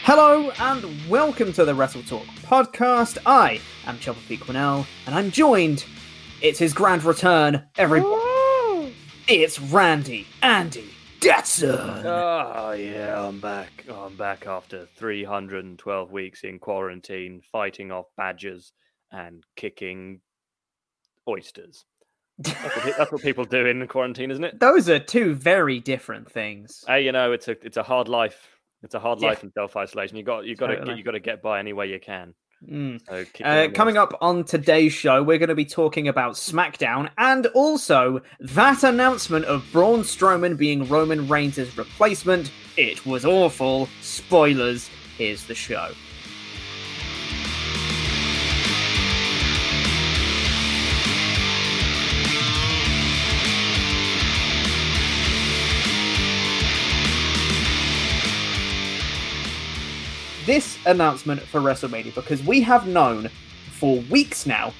Hello and welcome to the Wrestle Talk podcast. I am Chopper Pete Quinnell and I'm joined. It's his grand return, everybody. It's Randy Andy Datson. Oh ah, yeah, I'm back. Oh, I'm back after 312 weeks in quarantine, fighting off badgers and kicking oysters. That's what, that's what people do in quarantine, isn't it? Those are two very different things. Hey, you know, it's a it's a hard life. It's a hard Yeah. life in self isolation. You got you got to Totally. you got to get by any way you can. Mm. So Uh, coming up on today's show, we're going to be talking about SmackDown and also that announcement of Braun Strowman being Roman Reigns' replacement. It was awful. Spoilers. Here's the show. This announcement for WrestleMania, because we have known for weeks now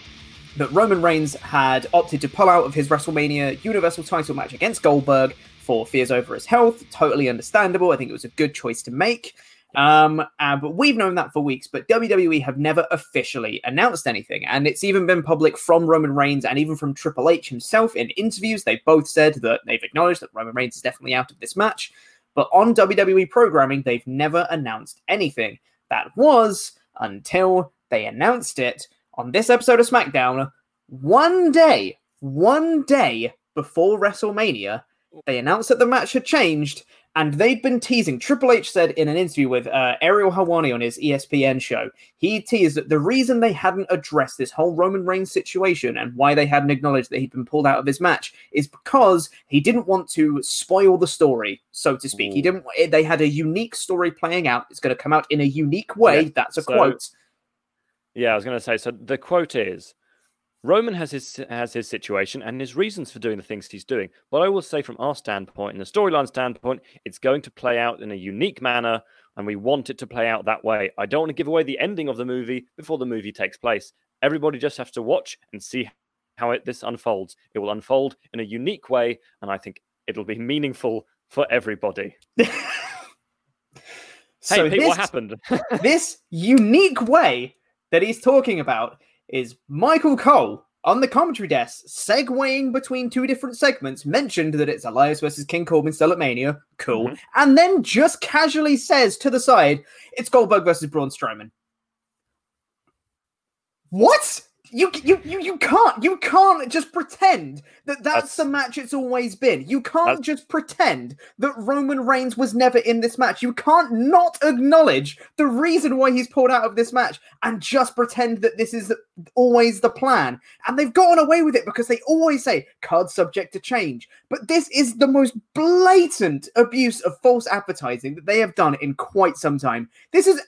that Roman Reigns had opted to pull out of his WrestleMania Universal title match against Goldberg for fears over his health. Totally understandable. I think it was a good choice to make. Um, uh, but we've known that for weeks, but WWE have never officially announced anything. And it's even been public from Roman Reigns and even from Triple H himself in interviews. They both said that they've acknowledged that Roman Reigns is definitely out of this match. But on WWE programming, they've never announced anything. That was until they announced it on this episode of SmackDown one day, one day before WrestleMania. They announced that the match had changed, and they'd been teasing. Triple H said in an interview with uh, Ariel Helwani on his ESPN show, he teased that the reason they hadn't addressed this whole Roman Reigns situation and why they hadn't acknowledged that he'd been pulled out of his match is because he didn't want to spoil the story, so to speak. He didn't. They had a unique story playing out. It's going to come out in a unique way. Yeah, That's a so- quote. Yeah, I was going to say. So the quote is, Roman has his has his situation and his reasons for doing the things he's doing. But I will say, from our standpoint, and the storyline standpoint, it's going to play out in a unique manner, and we want it to play out that way. I don't want to give away the ending of the movie before the movie takes place. Everybody just has to watch and see how it, this unfolds. It will unfold in a unique way, and I think it'll be meaningful for everybody. So hey, Pete, this- what happened? this unique way that he's talking about is Michael Cole on the commentary desk, segueing between two different segments, mentioned that it's Elias versus King Corbin still at Mania. Cool. Mhm. And then just casually says to the side, it's Goldberg versus Braun Strowman. What? You, you you you can't you can't just pretend that that's, That's- the match it's always been. You can't just pretend that Roman Reigns was never in this match. You can't not acknowledge the reason why he's pulled out of this match and just pretend that this is always the plan. And they've gotten away with it because they always say card subject to change. But this is the most blatant abuse of false advertising that they have done in quite some time. This is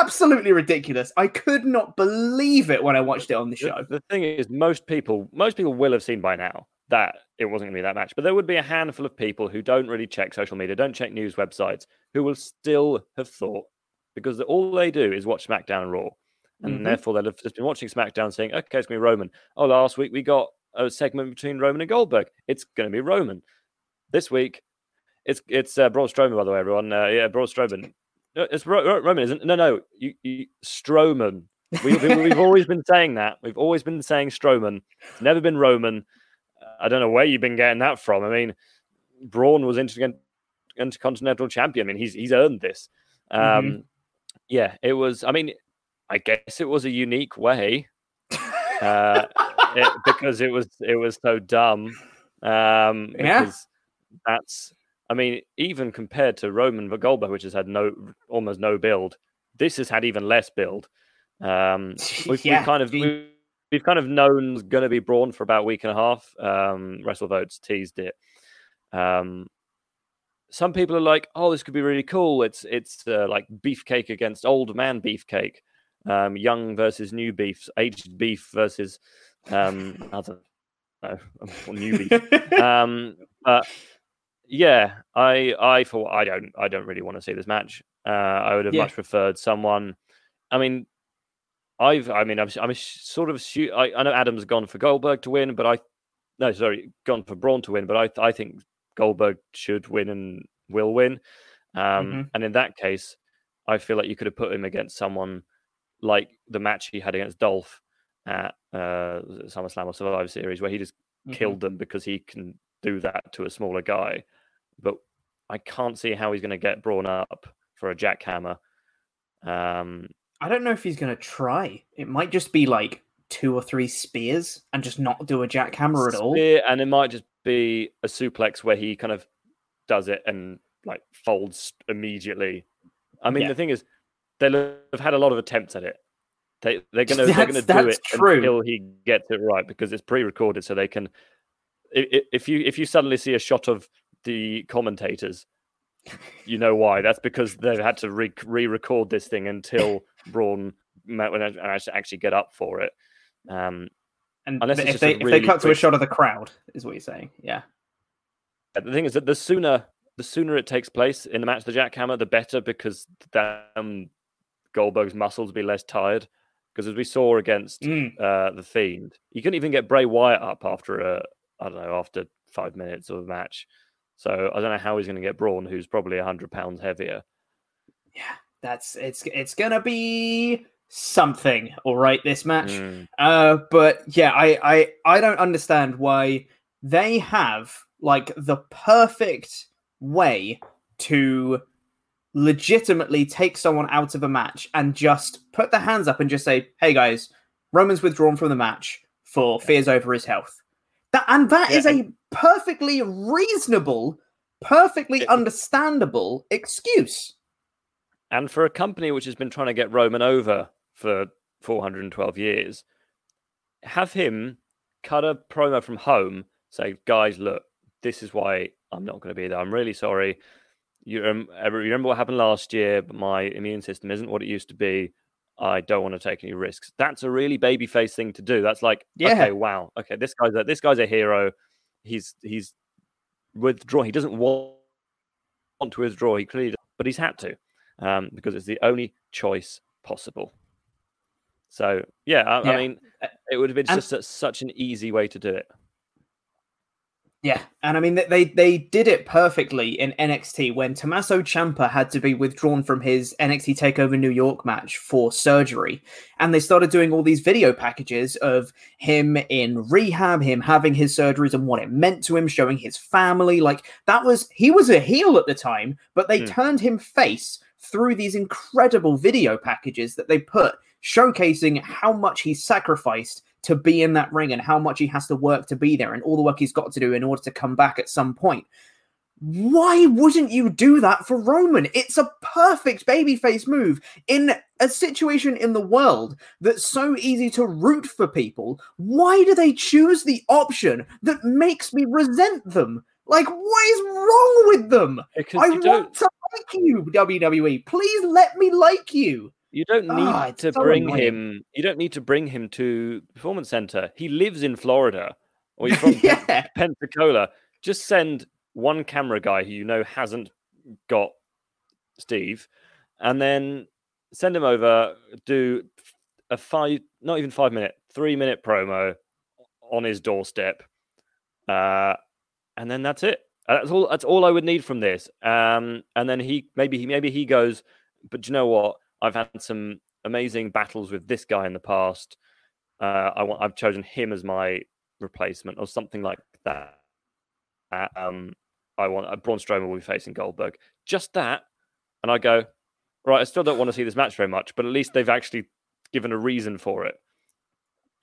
absolutely ridiculous. I could not believe it when I watched it on the show. The, the thing is, most people, most people will have seen by now that it wasn't going to be that match, but there would be a handful of people who don't really check social media, don't check news websites, who will still have thought because all they do is watch SmackDown and Raw, and mm-hmm. therefore they'll have just been watching SmackDown, saying, "Okay, it's going to be Roman." Oh, last week we got a segment between Roman and Goldberg. It's going to be Roman. This week, it's it's uh, Braun Strowman, by the way, everyone. Uh, yeah, Braun Strowman. No, it's Ro- Roman, isn't? No, no, you, you Strowman. We, we've always been saying that. We've always been saying Strowman. It's never been Roman. I don't know where you've been getting that from. I mean, Braun was inter- intercontinental champion. I mean, he's he's earned this. Um, mm-hmm. Yeah, it was. I mean, I guess it was a unique way uh, it, because it was it was so dumb. Um, yeah, that's. I mean, even compared to Roman Goldberg, which has had no almost no build, this has had even less build. Um, we've, yeah, we've kind of we've, we've, kind of known going to be Braun for about a week and a half. Um, WrestleVotes teased it. Um, some people are like, "Oh, this could be really cool." It's it's uh, like beefcake against old man beefcake, um, young versus new beef, aged beef versus um, other no, new beef. um, but yeah, I I for I don't I don't really want to see this match. Uh, I would have yeah. much preferred someone. I mean, I've I mean I'm I'm sort of I, I know Adam's gone for Goldberg to win, but I no sorry gone for Braun to win, but I I think Goldberg should win and will win. Um, mm-hmm. And in that case, I feel like you could have put him against someone like the match he had against Dolph at uh, SummerSlam or Survivor Series, where he just mm-hmm. killed them because he can do that to a smaller guy. But I can't see how he's going to get Braun up for a jackhammer. Um, I don't know if he's going to try. It might just be like two or three spears and just not do a jackhammer at all. And it might just be a suplex where he kind of does it and like folds immediately. I mean, yeah. the thing is, they'll have had a lot of attempts at it. They they're gonna they're gonna do it true. until he gets it right because it's pre-recorded, so they can. If you if you suddenly see a shot of the commentators, you know why. That's because they've had to re- re-record this thing until Braun actually get up for it. Um, and if they really if they cut quick... to a shot of the crowd, is what you're saying, yeah. The thing is that the sooner the sooner it takes place in the match, the jackhammer, the better because then Goldberg's muscles will be less tired. Because as we saw against mm. uh, the Fiend, you couldn't even get Bray Wyatt up after a I don't know after five minutes of a match. So I don't know how he's going to get Braun, who's probably hundred pounds heavier. Yeah, that's it's it's gonna be something, all right. This match, mm. uh, but yeah, I I I don't understand why they have like the perfect way to legitimately take someone out of a match and just put their hands up and just say, "Hey guys, Roman's withdrawn from the match for fears over his health." That and that yeah. is a perfectly reasonable, perfectly understandable excuse. And for a company which has been trying to get Roman over for 412 years, have him cut a promo from home, say, "Guys, look, this is why I'm not going to be there. I'm really sorry. You remember what happened last year, but my immune system isn't what it used to be. I don't want to take any risks. That's a really babyface thing to do. That's like, yeah. okay, wow, okay, this guy's a, this guy's a hero. He's he's withdraw. He doesn't want to withdraw. He clearly, but he's had to um, because it's the only choice possible. So yeah, I, yeah. I mean, it would have been and, just a, such an easy way to do it. Yeah, and I mean they they did it perfectly in NXT when Tommaso Ciampa had to be withdrawn from his NXT Takeover New York match for surgery, and they started doing all these video packages of him in rehab, him having his surgeries and what it meant to him, showing his family. Like that was he was a heel at the time, but they mm. turned him face through these incredible video packages that they put showcasing how much he sacrificed to be in that ring and how much he has to work to be there and all the work he's got to do in order to come back at some point. Why wouldn't you do that for Roman? It's a perfect babyface move in a situation in the world that's so easy to root for people. Why do they choose the option that makes me resent them? Like, what is wrong with them? Because I want to like you, WWE. Please let me like you. You don't need Ah, to so bring annoying. him. You don't need to bring him to Performance Center. He lives in Florida, or he's from yeah. Pensacola. Just send one camera guy who you know hasn't got Steve, and then send him over. Do a five, not even five minute, three minute promo on his doorstep, uh, and then that's it. Uh, That's all. That's all I would need from this. Um, and then he maybe he maybe he goes. But you know what? I've had some amazing battles with this guy in the past. Uh, I want. I've chosen him as my replacement, or something like that. Uh, um, I want uh, Braun Strowman will be facing Goldberg. Just that, and I go right. I still don't want to see this match very much, but at least they've actually given a reason for it.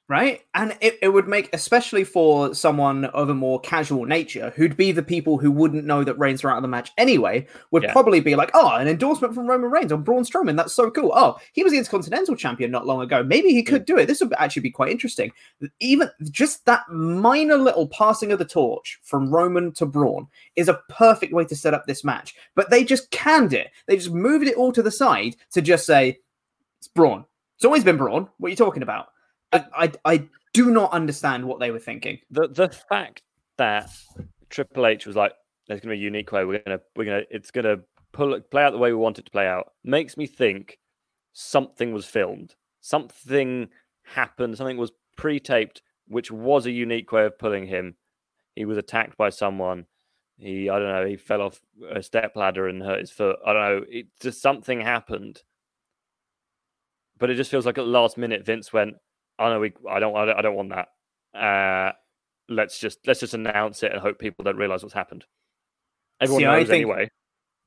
Right? And it, it would make, especially for someone of a more casual nature, who'd be the people who wouldn't know that Reigns are out of the match anyway, would Yeah. probably be like, oh, an endorsement from Roman Reigns on Braun Strowman. That's so cool. Oh, he was the Intercontinental Champion not long ago. Maybe he could mm. do it. This would actually be quite interesting. Even just that minor little passing of the torch from Roman to Braun is a perfect way to set up this match. But they just canned it. They just moved it all to the side to just say, it's Braun. It's always been Braun. What are you talking about? I, I, do not understand what they were thinking. the the fact that Triple H was like, "There's going to be a unique way. We're gonna we're gonna it's gonna pull play out the way we want it to play out," makes me think something was filmed, something happened, something was pre-taped, which was a unique way of pulling him. He was attacked by someone. He I don't know. He fell off a step ladder and hurt his foot. I don't know. It just something happened. But it just feels like at the last minute, Vince went, "I know we. I don't. I don't, I don't want that." Uh, let's just let's just announce it and hope people don't realize what's happened. Everyone See, I knows think- anyway.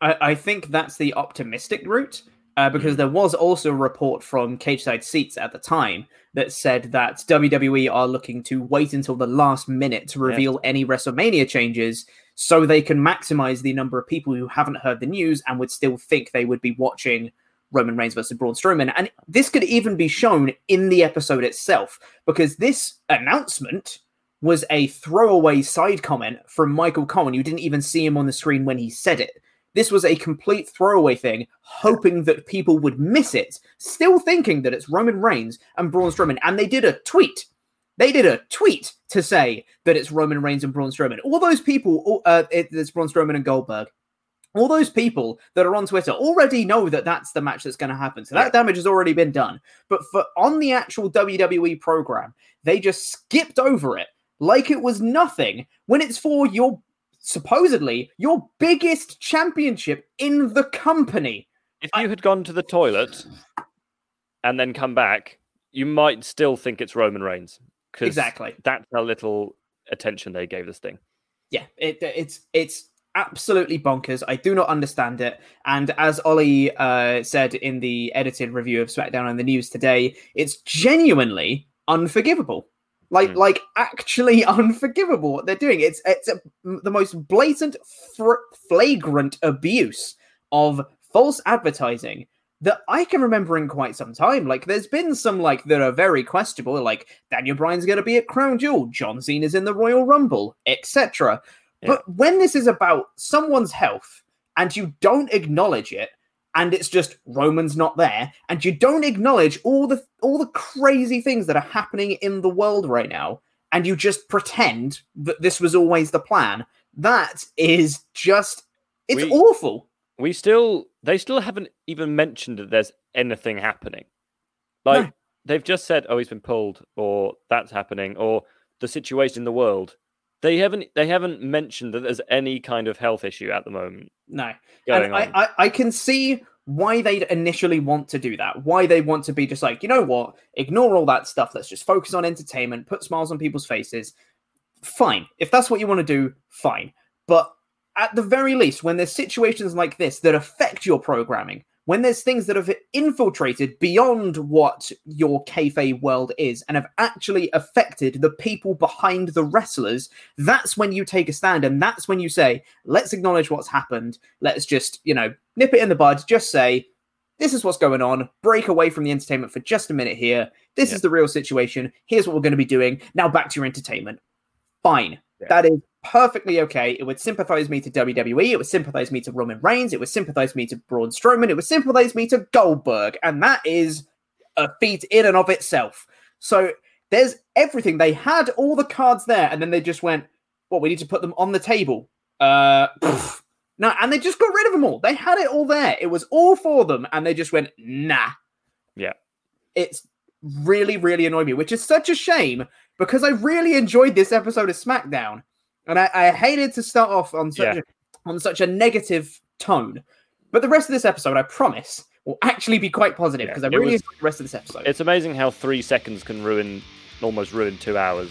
I, I think that's the optimistic route uh, because there was also a report from Cageside Seats at the time that said that WWE are looking to wait until the last minute to reveal any WrestleMania changes so they can maximize the number of people who haven't heard the news and would still think they would be watching Roman Reigns versus Braun Strowman. And this could even be shown in the episode itself because this announcement was a throwaway side comment from Michael Cole. You didn't even see him on the screen when he said it. This was a complete throwaway thing, hoping that people would miss it, still thinking that it's Roman Reigns and Braun Strowman. And they did a tweet. They did a tweet to say that it's Roman Reigns and Braun Strowman. All those people, uh, it- it's Braun Strowman and Goldberg. All those people that are on Twitter already know that that's the match that's going to happen. So that Yeah. damage has already been done. But for on the actual WWE program, they just skipped over it like it was nothing when it's for your supposedly your biggest championship in the company. If you had gone to the toilet and then come back, you might still think it's Roman Reigns. Exactly. That's how little attention they gave this thing. Yeah, it, it's it's absolutely bonkers. I do not understand it. And as Ollie uh, said in the edited review of SmackDown on the news today, it's genuinely unforgivable. Like, Mm. like actually unforgivable what they're doing. It's it's a, the most blatant, fr- flagrant abuse of false advertising that I can remember in quite some time. Like, there's been some like that are very questionable, like Daniel Bryan's going to be at Crown Jewel, John Cena's in the Royal Rumble, etc. But when this is about someone's health and you don't acknowledge it, and it's just Roman's not there, and you don't acknowledge all the all the crazy things that are happening in the world right now, and you just pretend that this was always the plan, that is just it's We- awful. We still, they still haven't even mentioned that there's anything happening. Like No. they've just said, "Oh, he's been pulled," or "That's happening," or the situation in the world. They haven't, they haven't mentioned that there's any kind of health issue at the moment No. going and on. I, I, I can see why they'd initially want to do that. Why they want to be just like, you know what? Ignore all that stuff. Let's just focus on entertainment, put smiles on people's faces. Fine. If that's what you want to do, fine. But at the very least, when there's situations like this that affect your programming, when there's things that have infiltrated beyond what your kayfabe world is and have actually affected the people behind the wrestlers, that's when you take a stand and that's when you say, let's acknowledge what's happened. Let's just, you know, nip it in the bud. Just say, this is what's going on. Break away from the entertainment for just a minute here. This Yeah. is the real situation. Here's what we're going to be doing. Now back to your entertainment. Fine. Yeah. That is perfectly okay. It would sympathize me to WWE. It would sympathize me to Roman Reigns. It would sympathize me to Braun Strowman. It would sympathize me to Goldberg. And that is a feat in and of itself. So there's everything. They had all the cards there, and then they just went, "What? we need to put them on the table." Uh, no, and they just got rid of them all. They had it all there. It was all for them, and they just went, "Nah." Yeah, it's really, really annoyed me, which is such a shame because I really enjoyed this episode of SmackDown, and I, I hated to start off on such Yeah. a, on such a negative tone. But the rest of this episode, I promise, will actually be quite positive because I it really was- enjoyed the rest of this episode. it's amazing how three seconds can ruin, almost ruin two hours.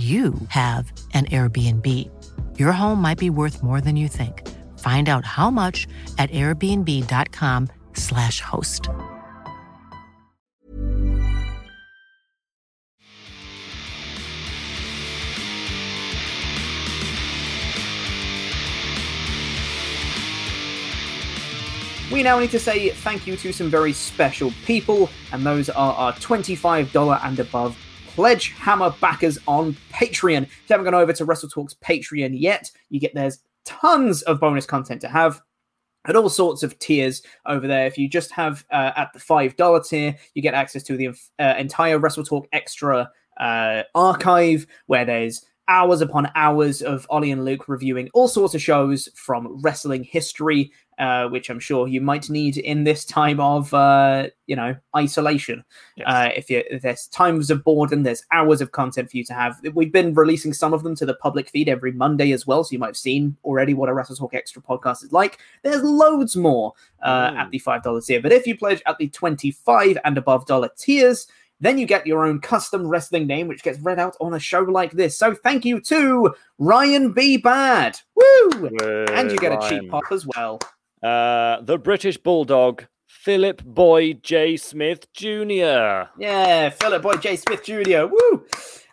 you have an Airbnb. Your home might be worth more than you think. Find out how much at airbnb.com/slash host. We now need to say thank you to some very special people, and those are our $25 and above Pledge Hammer backers on Patreon. If you haven't gone over to Wrestle Talk's Patreon yet, you get there's tons of bonus content to have at all sorts of tiers over there. If you just have uh, at the $5 tier, you get access to the uh, entire Wrestle Talk Extra uh, archive where there's hours upon hours of Ollie and Luke reviewing all sorts of shows from wrestling history, uh, which I'm sure you might need in this time of, uh, you know, isolation. Uh, if, you, if there's times of boredom, there's hours of content for you to have. We've been releasing some of them to the public feed every Monday as well, so you might have seen already what a Wrestle Talk Extra podcast is like. There's loads more uh, at the $5 tier, but if you pledge at the 25 and above dollar tiers, then you get your own custom wrestling name, which gets read out on a show like this. So thank you to Ryan B. Bad. Woo! and you get a cheap Ryan. pop as well. Uh, the British Bulldog, Philip Boy J. Smith Jr. Yeah, Philip Boy J. Smith Jr. Woo!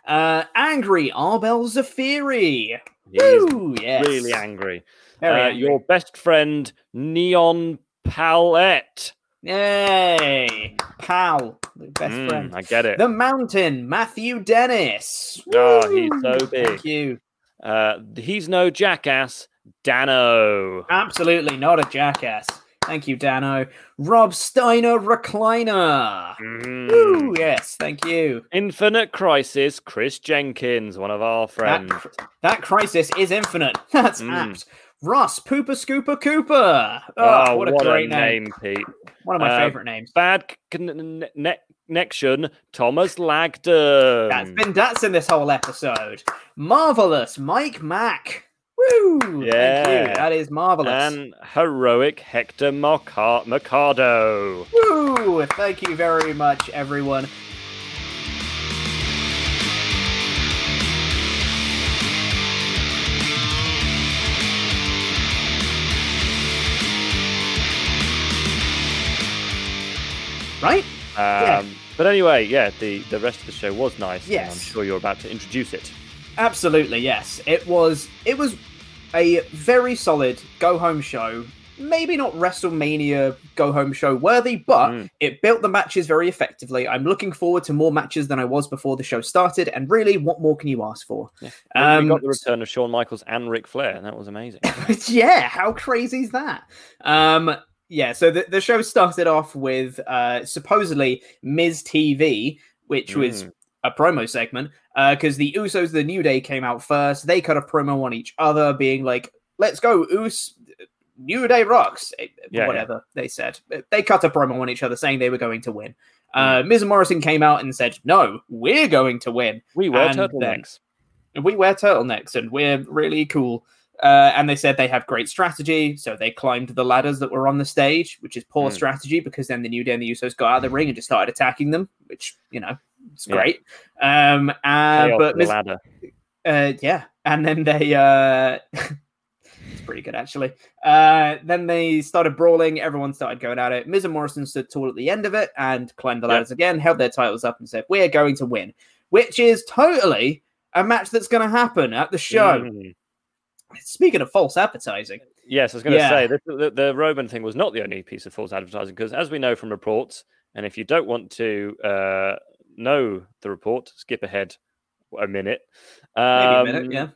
Uh, angry Arbel Zafiri. Woo! Yes. really angry. Very Uh, angry. Your best friend, Neon Palette. Yay! Pal, the best Mm, friend. I get it. The Mountain, Matthew Dennis. Oh, he's so big. Thank you. Uh, he's no jackass. Dano. Absolutely not a jackass. Thank you, Dano. Rob Steiner Recliner. Mm. Woo! Yes, thank you. Infinite Crisis, Chris Jenkins, one of our friends. cr- that crisis is infinite. That's Mm. apt. Ross Pooper Scooper Cooper. Oh, Oh, what a what great a name. name, Pete. One of my Uh, favorite names. Bad connection, Thomas Lagdon. That's been that's in this whole episode. Marvelous, Mike Mack. Woo! Thank Yeah. you. That is marvelous. and heroic Hector Merca- Mercado. Woo! Thank you very much, everyone. Right? Um, But anyway, yeah, the, the rest of the show was nice. and Yes. I'm sure you're about to introduce it. Absolutely, yes. It was it was a very solid go home show. Maybe not WrestleMania go home show worthy, but Mm. it built the matches very effectively. I'm looking forward to more matches than I was before the show started, and really, what more can you ask for? And Um, we got the return of Shawn Michaels and Ric Flair, and that was amazing. yeah, how crazy is that? Um, yeah, so the, the show started off with uh, supposedly Miz TV, which was Mm. A promo segment, because the Usos, the New Day came out first. They cut a promo on each other, being like, "Let's go, Us." New Day rocks, eh, Yeah, whatever they said. They cut a promo on each other saying they were going to win. Uh, Miz and Morrison came out and said, "No, we're going to win." We wear And then- turtlenecks. we wear turtlenecks and we're really cool. Uh, and they said they have great strategy, so they climbed the ladders that were on the stage, which is poor Hmm. strategy because then the New Day and the Usos got out of the ring and just started attacking them, which you know it's Yeah. great. Um, uh, but to the Miz- ladder. uh, yeah, and then they uh, it's pretty good actually. Uh, then they started brawling. Everyone started going at it. Miz and Morrison stood tall at the end of it and climbed the Yep. ladders again, held their titles up, and said, "We're going to win," which is totally a match that's going to happen at the show. Mm. Speaking of false advertising, Yes, I was going to Yeah. say this, the, the Roman thing was not the only piece of false advertising because, as we know from reports, and if you don't want to uh, know the report, skip ahead a minute. maybe a minute, Um, yeah.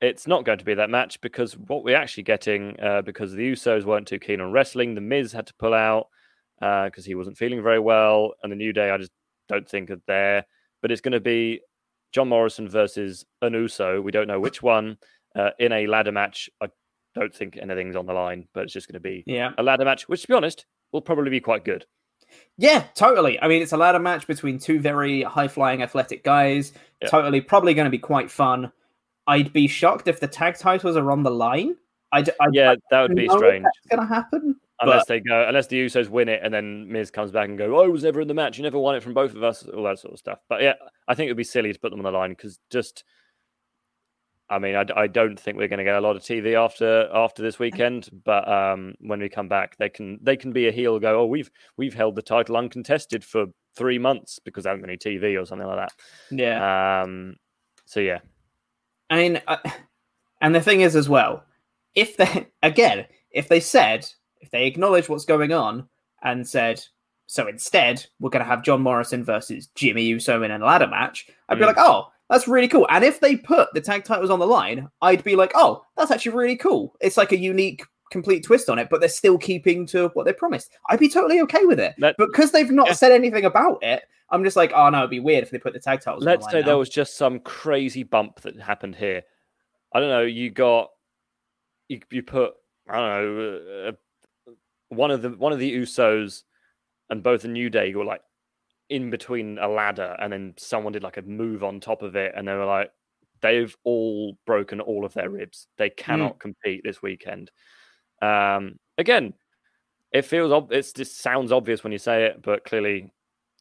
It's not going to be that match because what we're actually getting, uh, because the Usos weren't too keen on wrestling, the Miz had to pull out because he wasn't feeling very well, and the New Day I just don't think are there. But it's going to be John Morrison versus an Uso. We don't know which one uh, in a ladder match. I don't think anything's on the line, but it's just going to be Yeah. a ladder match, which, to be honest, will probably be quite good. Yeah, totally. I mean, it's a ladder match between two very high flying athletic guys. Yeah. Totally, probably going to be quite fun. I'd be shocked if the tag titles are on the line. I, d- I Yeah, that would be strange. That's going to happen. Unless but- they go, unless the Usos win it, and then Miz comes back and go, "Oh, "I was never in the match. You never won it from both of us." All that sort of stuff. But yeah, I think it would be silly to put them on the line because just, I mean, I don't think we're going to get a lot of TV after after this weekend. But um, when we come back, they can they can be a heel. Go, oh, we've we've held the title uncontested for three months because there hasn't been any TV or something like that. Yeah. Um. So yeah, I mean, uh, and the thing is as well, if they again, if they said, if they acknowledge what's going on and said, so instead we're going to have John Morrison versus Jimmy Uso in a ladder match, I'd be Mm. like, oh, that's really cool. And if they put the tag titles on the line, I'd be like, oh, that's actually really cool. It's like a unique, complete twist on it, but they're still keeping to what they promised. I'd be totally okay with it. But because they've not Yeah. said anything about it, I'm just like, oh no, it'd be weird if they put the tag titles. let's on the say line there was just some crazy bump that happened here. I don't know. You got you, you put I don't know uh, one of the one of the Usos and both the New Day were like in between a ladder, and then someone did like a move on top of it, and they were like they've all broken all of their ribs. They cannot compete this weekend. Um, again, it feels ob- it's just sounds obvious when you say it, but clearly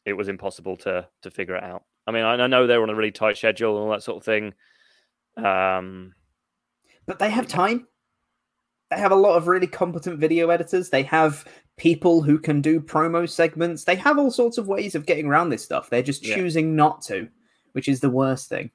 it was impossible to to figure it out. I mean, I, I know they're on a really tight schedule and all that sort of thing. Um, but they have time. They have a lot of really competent video editors. They have people who can do promo segments. They have all sorts of ways of getting around this stuff. They're just Yeah. choosing not to, which is the worst thing.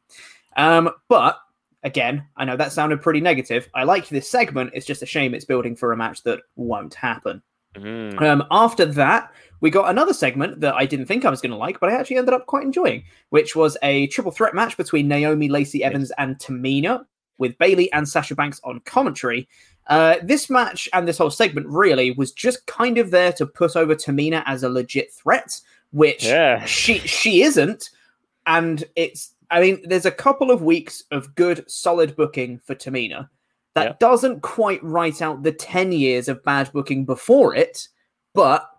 Um, but again, I know that sounded pretty negative. I like this segment. It's just a shame it's building for a match that won't happen. mm, Um, after that, we got another segment that I didn't think I was going to like, but I actually ended up quite enjoying, which was a triple threat match between Naomi, Lacey Evans, and Tamina, with Bayley and Sasha Banks on commentary. Uh, this match and this whole segment really was just kind of there to put over Tamina as a legit threat, which Yeah. she she isn't. And it's, I mean, there's a couple of weeks of good, solid booking for Tamina. That doesn't quite write out the 10 years of bad booking before it, but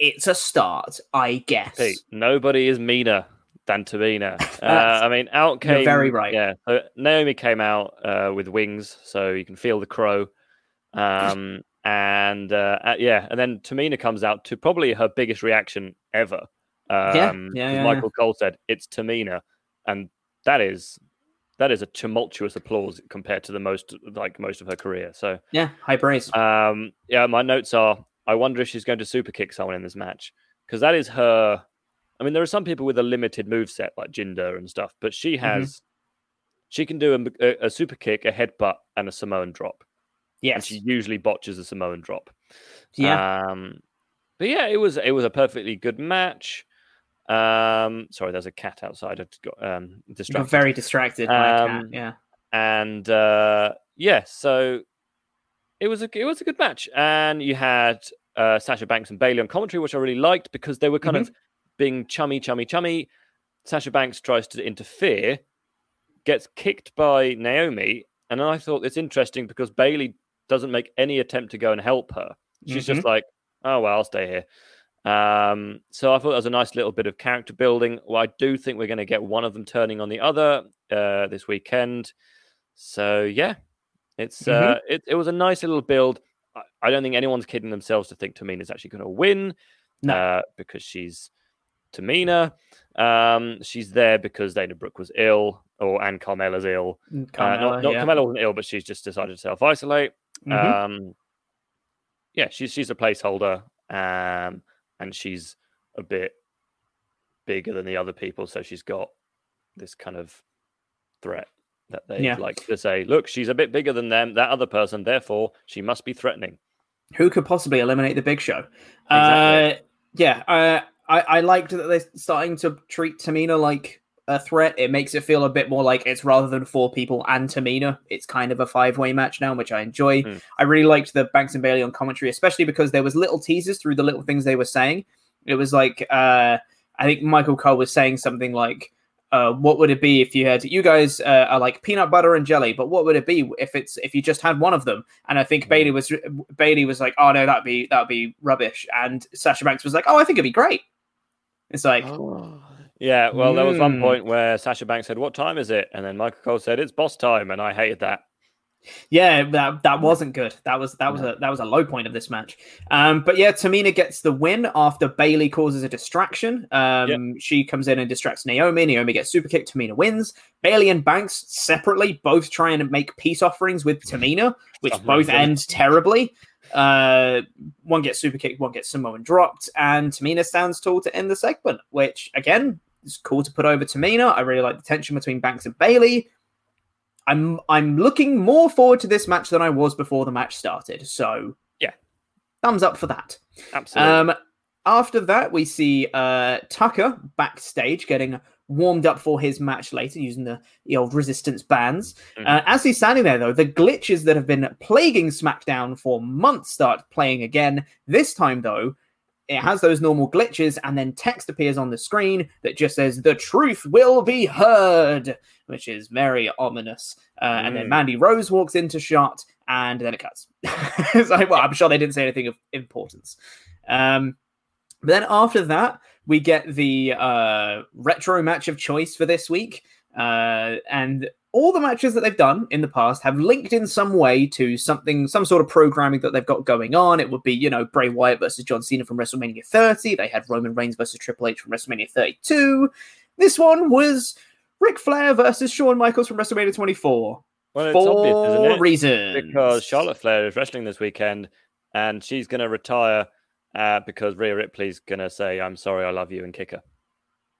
it's a start, I guess. Pete, nobody is meaner than Tamina. Uh, I mean, out you're came very right. Yeah, so Naomi came out uh, with wings, so you can feel the crow. Um, and uh, uh, yeah, and then Tamina comes out to probably her biggest reaction ever. Um, yeah, 'cause yeah, Michael Cole said it's Tamina, and that is that is a tumultuous applause compared to the most like most of her career. So Yeah, high praise. um, yeah, my notes are: I wonder if she's going to super kick someone in this match because that is her. I mean, there are some people with a limited move set like Jinder and stuff, but she Mm-hmm. has. She can do a, a, a super kick, a headbutt, and a Samoan drop. And Yes. she usually botches a Samoan drop. Yeah. Um, but yeah, it was it was a perfectly good match. Um, sorry, there's a cat outside. I got um, Got distracted. very distracted by a cat. Um, Yeah. and uh, yeah, so it was a it was a good match, and you had uh, Sasha Banks and Bayley on commentary, which I really liked because they were kind Mm-hmm. of being chummy, chummy, chummy. Sasha Banks tries to interfere, gets kicked by Naomi, and I thought it's interesting because Bayley doesn't make any attempt to go and help her. She's just Mhm. like, "Oh well, I'll stay here." Um, so I thought that was a nice little bit of character building. Well, I do think we're going to get one of them turning on the other uh, this weekend. So yeah, it's uh, it, it was a nice little build. I, I don't think anyone's kidding themselves to think Tamina's actually going to win No. uh, because she's Tamina. Um, she's there because Dana Brooke was ill, or and Carmella's ill. Mm, Uh, not Carmella, not yeah. Carmella wasn't ill, but she's just decided to self isolate. Mhm. Um, yeah, she's she's a placeholder, um, and she's a bit bigger than the other people, so she's got this kind of threat that they Yeah. like to say. Look, she's a bit bigger than them, that other person, therefore she must be threatening. Who could possibly eliminate the Big Show? Exactly. Uh, yeah, uh, I I liked that they're starting to treat Tamina like a threat. It makes it feel a bit more like it's rather than four people and Tamina, it's kind of a five way match now, which I enjoy. Hmm. I really liked the Banks and Bayley on commentary, especially because there was little teasers through the little things they were saying. It was like uh, I think Michael Cole was saying something like. Uh, what would it be if you had you guys uh, are like peanut butter and jelly but what would it be if it's if you just had one of them and i think bayley was bayley was like oh no that'd be that'd be rubbish and sasha banks was like oh i think it'd be great it's like Yeah, well, there was one Mm. point where Sasha Banks said, "What time is it?" and then Michael Cole said, "It's boss time," and I hated that. Yeah, that that wasn't good. That was that was a that was a low point of this match. Um, but yeah, Tamina gets the win after Bayley causes a distraction. Um, she comes in and distracts Naomi. Naomi gets super kicked. Tamina wins. Bayley and Banks separately both try and make peace offerings with Tamina, which Oh both goodness. end terribly. Uh, one gets super kicked, one gets Samoan dropped, and Tamina stands tall to end the segment. Which again is cool to put over Tamina. I really like the tension between Banks and Bayley. I'm I'm looking more forward to this match than I was before the match started. So Yeah. thumbs up for that. Absolutely. Um, after that, we see uh, Tucker backstage getting warmed up for his match later using the, the old resistance bands. Mm. Uh, as he's standing there, though, the glitches that have been plaguing SmackDown for months start playing again. This time, though, it has those normal glitches, and then text appears on the screen that just says, The truth will be heard, which is very ominous. Uh, And then Mm. Mandy Rose walks into shot, and then it cuts. it's like, well, I'm sure they didn't say anything of importance. Um, but then after that, we get the uh, retro match of choice for this week. Uh, and all the matches that they've done in the past have linked in some way to something, some sort of programming that they've got going on. It would be, you know, Bray Wyatt versus John Cena from WrestleMania 30. They had Roman Reigns versus Triple H from WrestleMania 32. This one was Ric Flair versus Shawn Michaels from WrestleMania 24. Well, it's for obvious, isn't it? reasons. Because Charlotte Flair is wrestling this weekend, and she's going to retire uh, because Rhea Ripley's going to say, "I'm sorry, I love you," and kick her.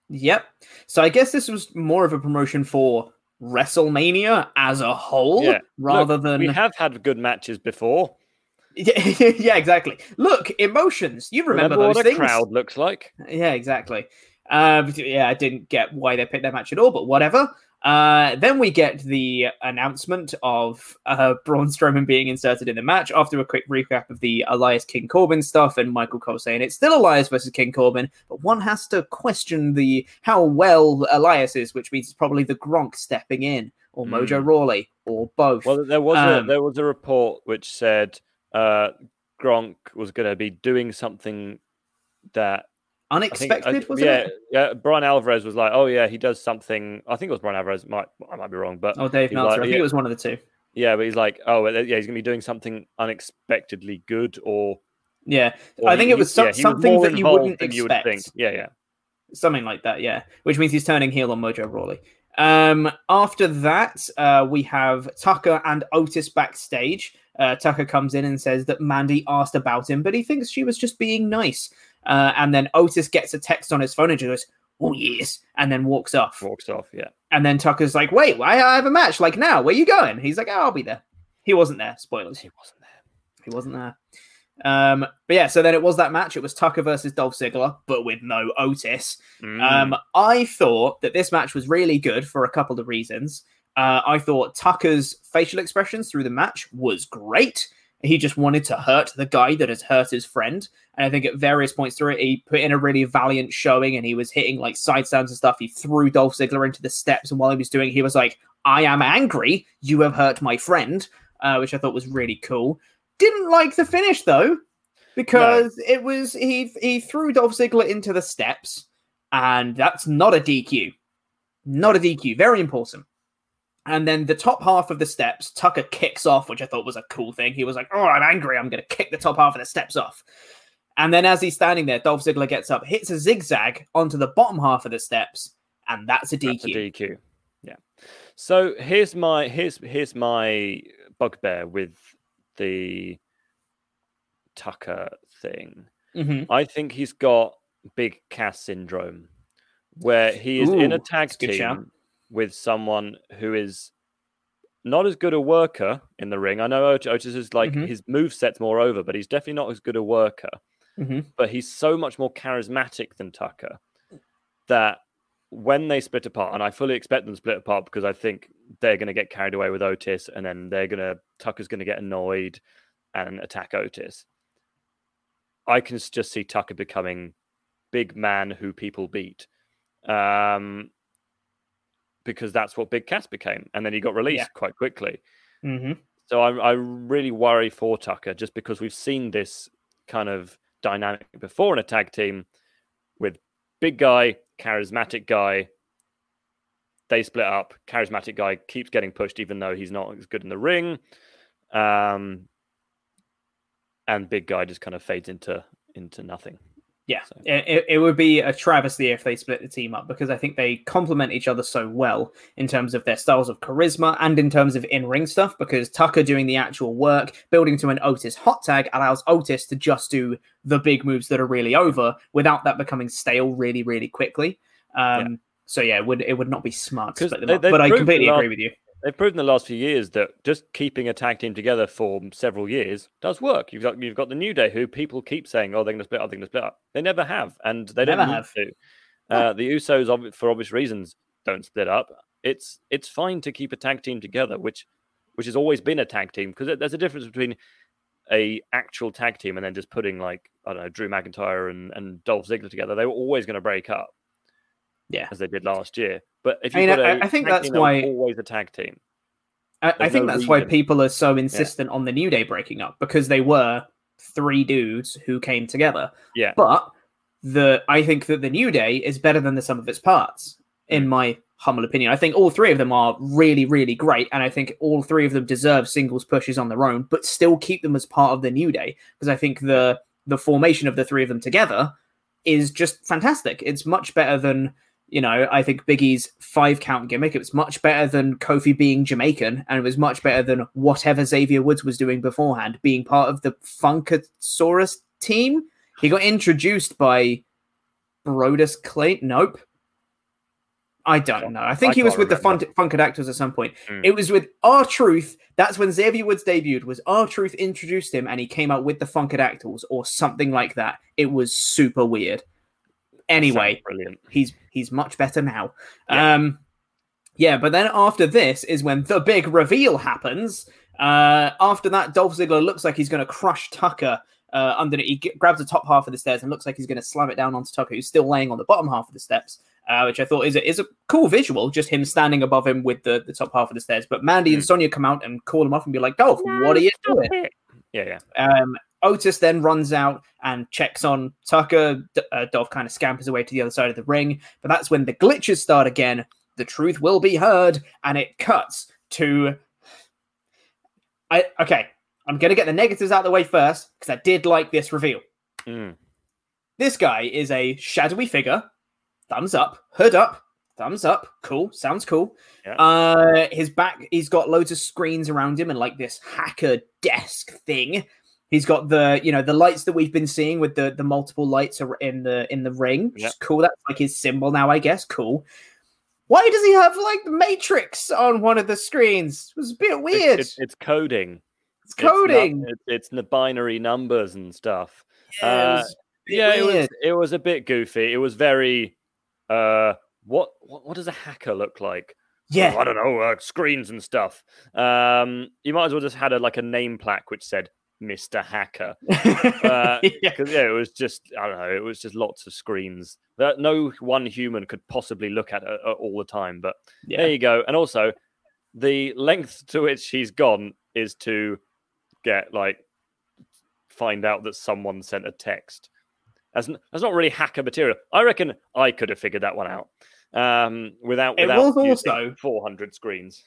Yep. So I guess this was more of a promotion for WrestleMania as a whole, Yeah. rather Look, than we have had good matches before. Yeah, yeah, exactly. Look, emotions. You remember, Remember those things? crowd looks like? Yeah, exactly. Uh, yeah, I didn't get why they picked that match at all, but whatever. Uh, then we get the announcement of uh, Braun Strowman being inserted in the match after a quick recap of the Elias King Corbin stuff, and Michael Cole saying it's still Elias versus King Corbin, but one has to question the how well Elias is, which means it's probably the Gronk stepping in or Mojo Mm. Rawley, or both. Well, there was Um, a there was a report which said uh, Gronk was going to be doing something that Think- Unexpected, uh, wasn't yeah, it? Yeah, Bryan Alvarez was like, "Oh yeah, he does something." I think it was Bryan Alvarez. Might I might be wrong, but Oh, Dave Meltzer. like, I think yeah, it was one of the two. Yeah, but he's like, "Oh yeah, he's going to be doing something unexpectedly good," or Yeah, or I think he- it was some, yeah, he was something that you wouldn't expect. you would think. Yeah, yeah. something like that. Yeah, which means he's turning heel on Mojo Rawley. Um, after that, uh, we have Tucker and Otis backstage. Uh, Tucker comes in and says that Mandy asked about him, but he thinks she was just being nice. Uh, and then Otis gets a text on his phone and just goes, "Oh yes," and then walks off. Walks off. Yeah. And then Tucker's like, "Wait, why I have a match? Like now? Where you going?" He's like, oh, "I'll be there." He wasn't there. Spoilers. He wasn't there. He wasn't there. Um, but yeah, so then it was that match. It was Tucker versus Dolph Ziggler, but with no Otis. Mm. Um, I thought that this match was really good for a couple of reasons. Uh, I thought Tucker's facial expressions through the match was great. He just wanted to hurt the guy that has hurt his friend. And I think at various points through it, he put in a really valiant showing and he was hitting like side stands and stuff. He threw Dolph Ziggler into the steps. And while he was doing it, he was like, I am angry. You have hurt my friend, uh, which I thought was really cool. Didn't like the finish though, because it was he he threw Dolph Ziggler into the steps, and that's not a DQ. Not a DQ. Very important. And then the top half of the steps, Tucker kicks off, which I thought was a cool thing. He was like, Oh, I'm angry. I'm going to kick the top half of the steps off. And then as he's standing there, Dolph Ziggler gets up, hits a zigzag onto the bottom half of the steps, and that's a DQ. That's a DQ. Yeah. So here's my here's here's my bugbear with the Tucker thing. Mhm. I think he's got big Cass syndrome, where he is in a tag team with someone who is not as good a worker in the ring. I know Otis is like Mhm. his move set's more over, but he's definitely not as good a worker. Mhm. But he's so much more charismatic than Tucker that when they split apart, and I fully expect them to split apart because I think they're going to get carried away with Otis, and then they're going to Tucker's going to get annoyed and attack Otis. I can just see Tucker becoming big man who people beat, um, because that's what Big Cass became, and then he got released Yeah. quite quickly. Mm-hmm. So I, I really worry for Tucker just because we've seen this kind of dynamic before in a tag team with big guy, charismatic guy. They split up. Charismatic guy keeps getting pushed even though he's not as good in the ring. Um, and big guy just kind of fades into into nothing. Yeah, it, it- it would be a travesty if they split the team up because I think they complement each other so well in terms of their styles of charisma and in terms of in ring stuff. Because Tucker doing the actual work, building to an Otis hot tag, allows Otis to just do the big moves that are really over without that becoming stale really, really quickly. Um, So yeah, it would it would not be smart to split them they- up. But I completely agree with you. They've proven the last few years that just keeping a tag team together for several years does work. You've got you've got the New Day, who people keep saying, "Oh, they're going to split up, they're going to split up." They never have, and they don't Never have. to. Uh, the Usos, for obvious reasons, don't split up. It's it's fine to keep a tag team together, which which has always been a tag team because there's a difference between a actual tag team and then just putting like I don't know Drew McIntyre and, and Dolph Ziggler together. They were always going to break up, Yeah. as they did last year. But if I you've mean, I- I think that's team, why- always a tag team. I, I think no that's why people are so insistent on the New Day breaking up because they were three dudes who came together. Yeah. But the I think that the New Day is better than the sum of its parts, in mm. my humble opinion. I think all three of them are really, really great, and I think all three of them deserve singles pushes on their own, but still keep them as part of the New Day because I think the the formation of the three of them together is just fantastic. It's much better than you know. I think Biggie's five count gimmick. It was much better than Kofi being Jamaican, and it was much better than whatever Xavier Woods was doing beforehand, being part of the Funkasaurus team. He got introduced by Brodus Clay. Nope. I don't know. I think I he was with the Fun- Funkadactyls at some point. Mm. It was with R Truth. That's when Xavier Woods debuted. Was R Truth introduced him, and he came out with the Funkadactyls or something like that. It was super weird. Anyway, brilliant. he's he's much better now. Um, yeah, but then after this is when the big reveal happens. Uh, after that, Dolph Ziggler looks like he's going to crush Tucker uh, underneath. He g- grabs the top half of the stairs and looks like he's going to slam it down onto Tucker, who's still laying on the bottom half of the steps. Uh, which I thought is a, is a cool visual, just him standing above him with the, the top half of the stairs. But Mandy and Sonya come out and call him off and be like, Dolph, what are you doing? Yeah, yeah. Um, Otis then runs out and checks on Tucker. D- uh, Dolph kind of scampers away to the other side of the ring, but that's when the glitches start again. The truth will be heard, and it cuts to. I okay. I'm gonna get the negatives out of the way first because I did like this reveal. Mm. This guy is a shadowy figure. Thumbs up, hood up, thumbs up. Cool, sounds cool. Yeah. Uh, his back, he's got loads of screens around him and like this hacker desk thing. He's got the, you know, the lights that we've been seeing with the the multiple lights are in the in the ring. Which Yeah. is cool. That's like his symbol now, I guess. Cool. Why does he have like the Matrix on one of the screens? It was a bit weird. It's, it's coding. It's coding. It's, it's, it's the binary numbers and stuff. Yeah, it Uh, was a bit yeah, it was. It was a bit goofy. It was very. Uh, what what, what does a hacker look like? Yeah. Oh, I don't know. Uh, screens and stuff. Um, you might as well just had a like a name plaque which said Mister Hacker. Uh, Yeah. yeah, it was just I don't know. It was just lots of screens that no one human could possibly look at uh, uh, all the time. But Yeah. there you go. And also, the length to which he's gone is to get like find out that someone sent a text. That's, that's not really hacker material. I reckon I could have figured that one out um, without It without was also- 400 screens.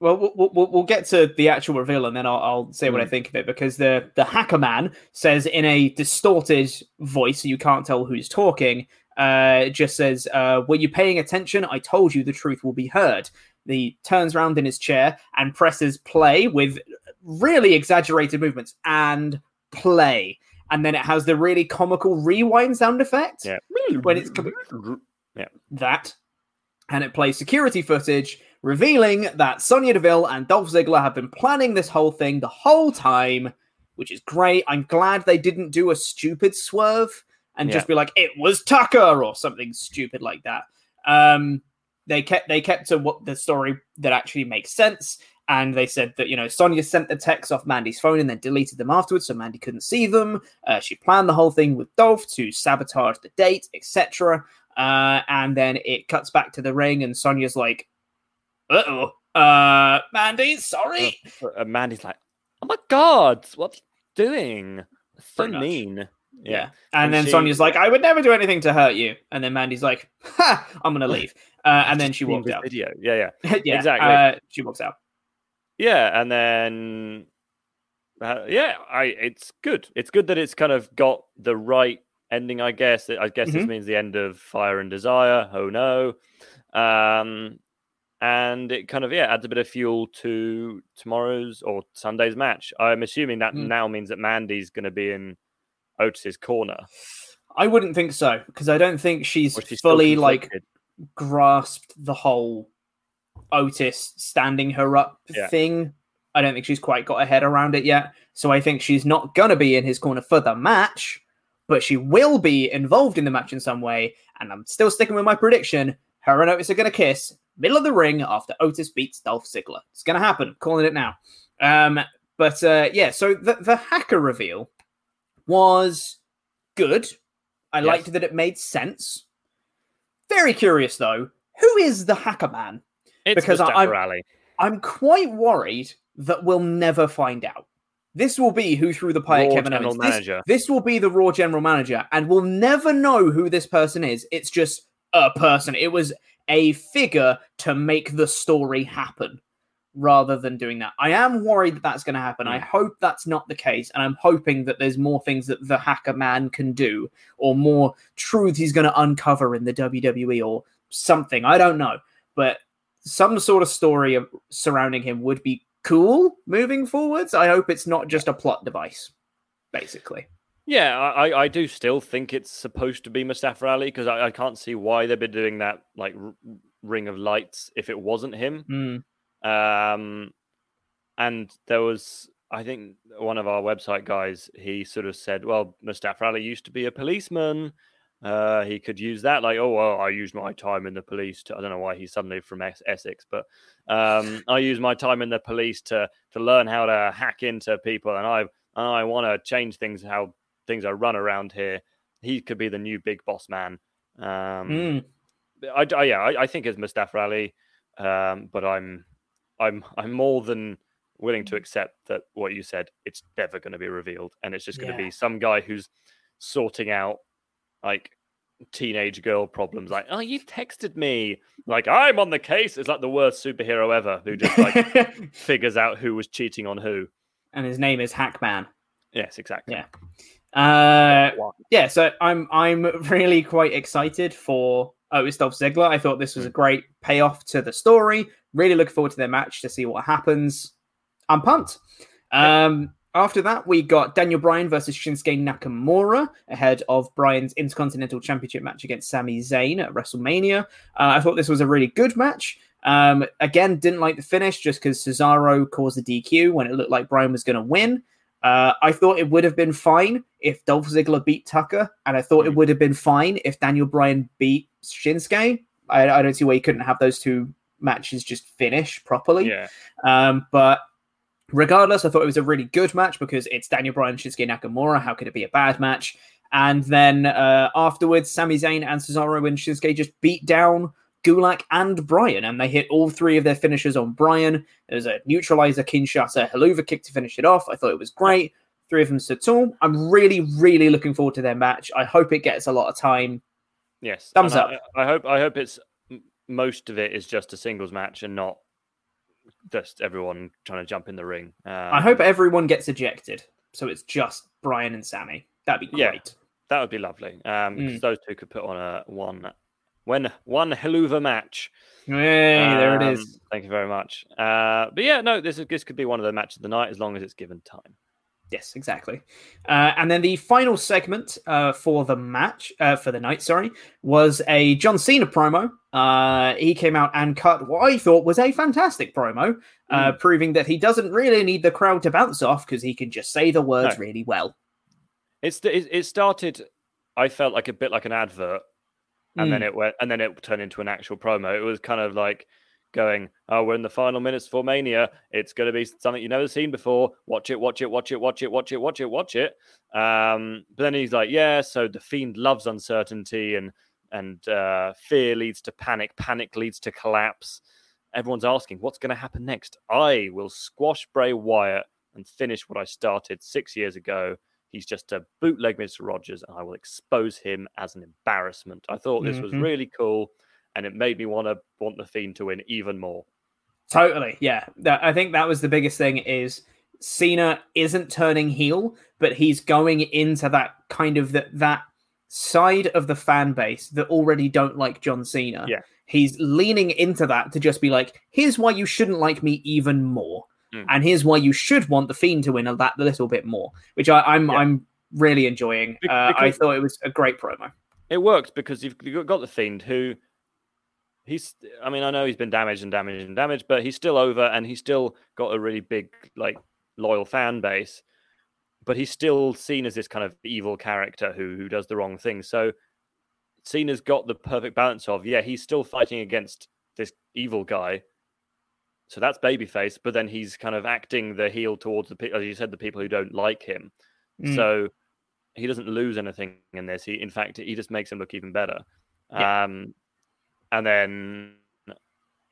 Well, we'll, we'll, we'll get to the actual reveal and then I'll, I'll say what I Mm. think of it because the, the hacker man says in a distorted voice, so you can't tell who's talking, uh, it just says, uh, Were you paying attention? I told you the truth will be heard. He turns around in his chair and presses play with really exaggerated movements and play. And then it has the really comical rewind sound effect Yeah. when it's coming Yeah. that, and it plays security footage revealing that Sonya Deville and Dolph Ziggler have been planning this whole thing the whole time, which is great. I'm glad they didn't do a stupid swerve and just be like it was Tucker or something stupid like that. Um, they kept they kept to what the story that actually makes sense. And they said that you know Sonya sent the texts off Mandy's phone and then deleted them afterwards, so Mandy couldn't see them. Uh, she planned the whole thing with Dolph to sabotage the date, etc. Uh, and then it cuts back to the ring, and Sonya's like, "Uh oh, uh, Mandy, sorry." Uh, Mandy's like, "Oh my god, what's he doing? So Pretty much. mean." Yeah. And, And then she- Sonya's like, I would never do anything to hurt you. And then Mandy's like, ha, I'm going to leave. Uh, and then she walks out. Video. Yeah, yeah. yeah, exactly. Uh, she walks out. Yeah, and then uh, yeah, I it's good. It's good that it's kind of got the right ending. I guess. I guess this Mhm. means the end of Fire and Desire. Oh no, um, and it kind of yeah adds a bit of fuel to tomorrow's or Sunday's match. I'm assuming that Mm. now means that Mandy's going to be in Otis's corner. I wouldn't think so because I don't think she's she's fully like grasped the whole Otis standing her up Yeah. thing. I don't think she's quite got her head around it yet. So I think she's not going to be in his corner for the match, but she will be involved in the match in some way. And I'm still sticking with my prediction. Her and Otis are going to kiss middle of the ring after Otis beats Dolph Ziggler. It's going to happen. I'm Calling it now. Um, but uh, yeah, so the, the hacker reveal was good. I Yes. liked that it made sense. Very curious though, who is the hacker man? It's because Mustafa I'm Ali. I'm quite worried that we'll never find out. This will be who threw the pie at Raw Kevin general Owens. This- manager. This, will be the Raw general manager, and we'll never know who this person is. It's just a person. It was a figure to make the story happen rather than doing that. I am worried that that's going to happen. I hope that's not the case, and I'm hoping that there's more things that the hacker man can do, or more truth he's going to uncover in the WWE, or something. I don't know, but some sort of story of- surrounding him would be cool moving forwards. I hope it's not just a plot device, basically. Yeah, I, I- do still think it's supposed to be Mustafa Ali because I, I can't see why they've been doing that like r- ring of lights if it wasn't him. Mm. Um, and there was, I think, one of our website guys. He sort of said, "Well, Mustafa Ali used to be a policeman. Uh, he could use that. Like, oh well, I used my time in the police. To, I don't know why he's suddenly from Es- Essex, but um, I used my time in the police to to learn how to hack into people, and I and I want to change things how things are run around here. He could be the new big boss man. Um, Mm. I, I- yeah, I, I think it's Mustafa Ali, um, but I'm I'm I'm more than willing to accept that what you said it's never going to be revealed, and it's just going to Yeah. be some guy who's sorting out like teenage girl problems. Like, oh, you've texted me. Like, I'm on the case. It's like the worst superhero ever who just like figures out who was cheating on who. and his name is Hackman. Yes, exactly. Yeah. Uh, yeah. So I'm I'm really quite excited for Otis Dolph Ziggler. I thought this was a great payoff to the story. Really looking forward to their match to see what happens. I'm pumped. Um, after that, we got Daniel Bryan versus Shinsuke Nakamura ahead of Bryan's Intercontinental Championship match against Sami Zayn at WrestleMania. Uh, I thought this was a really good match. Um, again, didn't like the finish just because Cesaro caused the DQ when it looked like Bryan was going to win. Uh, I thought it would have been fine if Dolph Ziggler beat Tucker, and I thought it would have been fine if Daniel Bryan beat Shinsuke. I, I don't see why you couldn't have those two matches just finish properly. Yeah. Um, but regardless, I thought it was a really good match because it's Daniel Bryan, Shinsuke Nakamura. How could it be a bad match? And then uh, afterwards, Sami Zayn and Cesaro and Shinsuke just beat down Gulak and Bryan, and they hit all three of their finishes on Bryan. There's a neutralizer, Kinshasa, Helluva kick to finish it off. I thought it was great. Three of them stood tall. I'm really, really looking forward to their match. I hope it gets a lot of time. Yes. Thumbs and up. I, I hope I hope it's most of it is just a singles match and not just everyone trying to jump in the ring. Um, I hope everyone gets ejected, so it's just Bryan and Sami. That'd be Yeah. great. that would be lovely. Um, because Mm. those two could put on a one when one Helluva match. Hey, there it Um. Thank you very much. Uh, but yeah, no, this is, this could be one of the matches of the night as long as it's given time. Yes, exactly. Uh, and then the final segment uh, for the match, uh, for the night, sorry, was a John Cena promo. Uh, he came out and cut what I thought was a fantastic promo, uh, proving that he doesn't really need the crowd to bounce off because he can just say the words No. really well. It's it, it started. I felt like a bit like an advert, and then Mm. it went, and then it turned into an actual promo. It was kind of like going, "Oh, we're in the final minutes for Mania. It's going to be something you've never seen before. Watch it, watch it, watch it, watch it, watch it, watch it, watch it." Um, but then he's like, "Yeah, so the Fiend loves uncertainty, and and uh, fear leads to panic. Panic leads to collapse." Everyone's asking, "What's going to happen next?" I will squash Bray Wyatt and finish what I started six years ago. He's just a bootleg Mr. Rogers, and I will expose him as an embarrassment. I thought this was Mhm. really cool, and it made me want to want the Fiend to win even more. Totally, yeah. I think that was the biggest thing is Cena isn't turning heel, but he's going into that kind of that that side of the fan base that already don't like John Cena. Yeah. He's leaning into that to just be like, here's why you shouldn't like me even more. Mm. And here's why you should want the fiend to win a that little bit more, which I, I'm I'm really enjoying. Be- uh, I thought it was a great promo. It worked because you've you've got the Fiend who he's I mean, I know he's been damaged and damaged and damaged, but he's still over and he's still got a really big, like, loyal fan base. But he's still seen as this kind of evil character who who does the wrong thing. So Cena's got the perfect balance of, yeah, he's still fighting against this evil guy. So that's babyface, but then he's kind of acting the heel towards the people, as you said, the people who don't like him. Mm. So he doesn't lose anything in this. He, in fact, he just makes him look even better. Yeah. Um, and then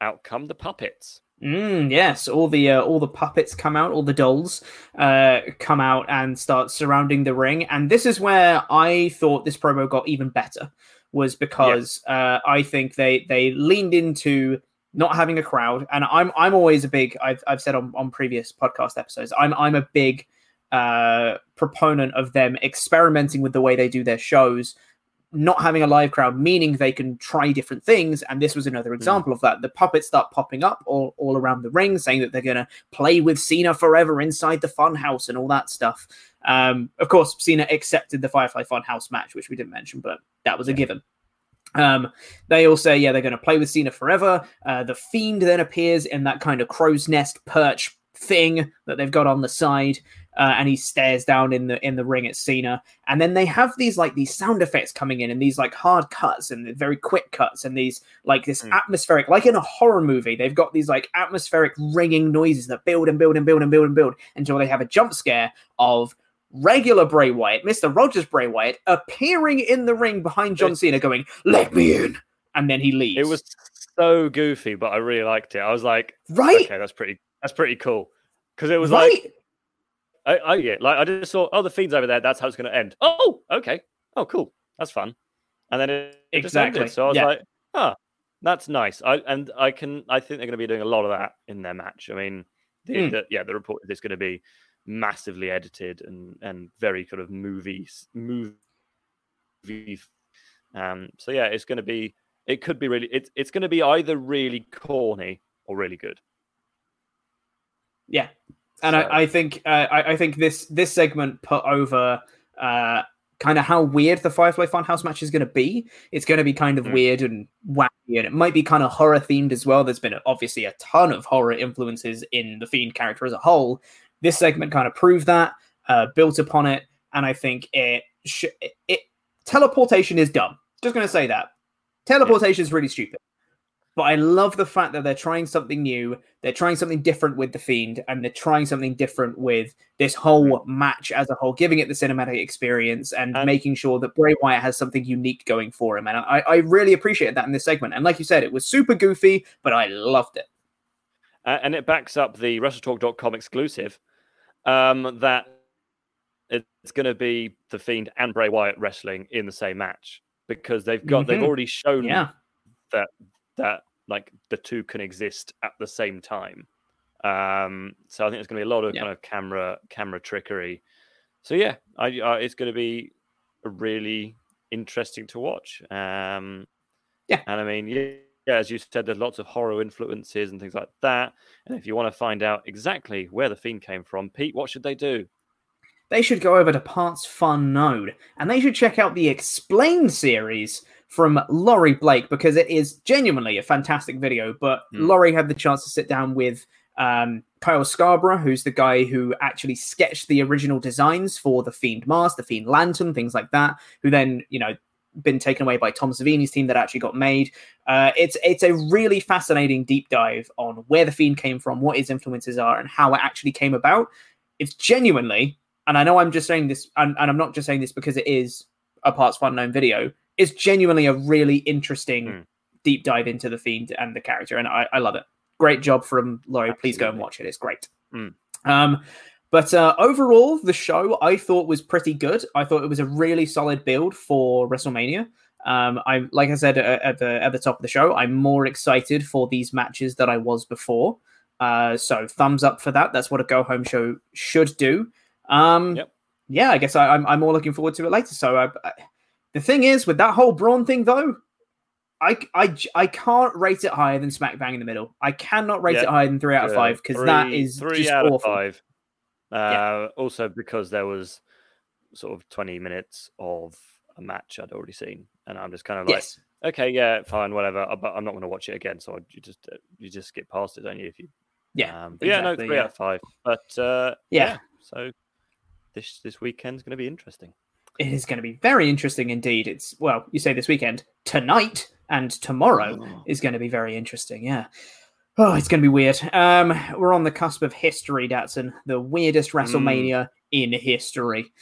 out come the puppets. Mm, yes, all the uh, all the puppets come out, all the dolls uh, come out and start surrounding the ring, and this is where I thought this promo got even better, was because uh, I think they they leaned into not having a crowd, and I'm I'm always a big I've I've said on on previous podcast episodes I'm I'm a big uh, proponent of them experimenting with the way they do their shows not having a live crowd, meaning they can try different things. And this was another example of that. The puppets start popping up all, all around the ring, saying that they're going to play with Cena forever inside the Funhouse and all that stuff. Um, of course, Cena accepted the Firefly Funhouse match, which we didn't mention, but that was a given. Um, they all say, yeah, they're going to play with Cena forever. Uh, the Fiend then appears in that kind of crow's nest perch thing that they've got on the side. Uh, and he stares down in the in the ring at Cena, and then they have these like these sound effects coming in, and these like hard cuts and very quick cuts, and these like this atmospheric, like in a horror movie, they've got these like atmospheric ringing noises that build and build and build and build and build until they have a jump scare of regular Bray Wyatt, Mr. Rogers Bray Wyatt, appearing in the ring behind John Cena, going, "Let me in," and then he leaves. It was so goofy, but I really liked it. I was like, right, okay, that's pretty, that's pretty cool, because it was right? like, I, I yeah, like I just saw, oh, the fiend's over there. That's how it's going to end. Oh, okay, oh, cool, that's fun. And then it, it exactly. So I was yeah. like, ah, oh, that's nice. I and I can, I think they're going to be doing a lot of that in their match. I mean, the, Mm. the, yeah, the report is going to be massively edited and and very kind of movie movie. Um, so yeah, it's going to be. It could be really. It's it's going to be either really corny or really good. Yeah, and So- I, I think uh, I, I think this this segment put over uh, kind of how weird the Firefly Funhouse match is going to be. It's going to be kind of Mm. weird and wacky, and it might be kind of horror themed as well. There's been obviously a ton of horror influences in the Fiend character as a whole. This segment kind of proved that, uh, built upon it, and I think it, sh- it, it teleportation is dumb. Just going to say that teleportation is really stupid. But I love the fact that they're trying something new. They're trying something different with the Fiend, and they're trying something different with this whole match as a whole, giving it the cinematic experience and, making sure that Bray Wyatt has something unique going for him. And I, I really appreciate that in this segment. And like you said, it was super goofy, but I loved it. Uh, and it backs up the WrestleTalk.com exclusive um, that it's going to be the Fiend and Bray Wyatt wrestling in the same match because they've got they've Mhm. already shown Yeah. that that like the two can exist at the same time. Um, so I think there's going to be a lot of kind of camera camera trickery. So yeah, I, I it's going to be really interesting to watch. Um, yeah, and I mean, yeah, yeah, as you said, there's lots of horror influences and things like that. And if you want to find out exactly where the fiend came from, Pete, what should they do? they should go over to Partsfunknown and they should check out the Explained series from Laurie Blake because it is genuinely a fantastic video. But Hmm. Laurie had the chance to sit down with um, Kyle Scarborough, who's the guy who actually sketched the original designs for the Fiend Mask, the Fiend Lantern, things like that, who then, you know, been taken away by Tom Savini's team that actually got made. Uh, it's it's a really fascinating deep dive on where the Fiend came from, what his influences are, and how it actually came about. It's genuinely, and I know I'm just saying this, and, and I'm not just saying this because it is a Partsfunknown video. It's genuinely a really interesting deep dive into the Fiend and the character, and I, I love it. Great job from Laurie. Please go and watch it. It's great. Mm. Um, but uh, overall, the show I thought was pretty good. I thought it was a really solid build for WrestleMania. Um, I'm like I said uh, at the at the top of the show, I'm more excited for these matches than I was before. Uh, so thumbs up for that. That's what a go home show should do. Um, Yeah, I guess I, I'm I'm more looking forward to it later. So I, I, the thing is with that whole Braun thing though, I, I, I can't rate it higher than Smack Bang in the Middle. I cannot rate Yeah, it higher than three out of uh, five because that is three just out awful. of five. Uh, Also, because there was sort of 20 minutes of a match I'd already seen, and I'm just kind of like, Yes. okay, yeah, fine, whatever. uh, But I'm not going to watch it again, so you just uh, you just skip past it, don't you? If you Yeah, um, but yeah, no, three yeah. out of five. But uh, Yeah. so this this weekend's going to be interesting. It is going to be very interesting indeed. It's well, you say this weekend, tonight and tomorrow Oh. is going to be very interesting. Yeah. Oh, it's going to be weird. Um, we're on the cusp of history, Datsun, the weirdest Hmm. WrestleMania in history.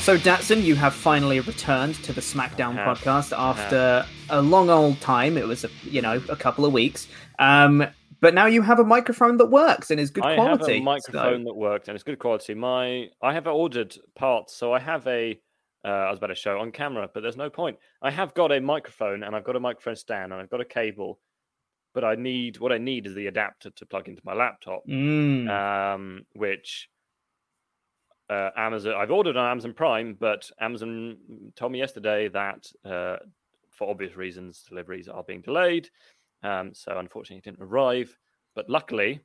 So, Datsun, you have finally returned to the SmackDown podcast after a long old time. It was, a, you know, a couple of weeks. Um, but now you have a microphone that works and is good I quality. I have a microphone that worked and it's good quality. My I have ordered parts, so I have a. Uh, I was about to show on camera, but there's no point. I have got a microphone and I've got a microphone stand and I've got a cable, but I need what I need is the adapter to plug into my laptop, Mm. um, which uh, Amazon. I've ordered on Amazon Prime, but Amazon told me yesterday that uh, for obvious reasons deliveries are being delayed. Um, so unfortunately, it didn't arrive. But luckily,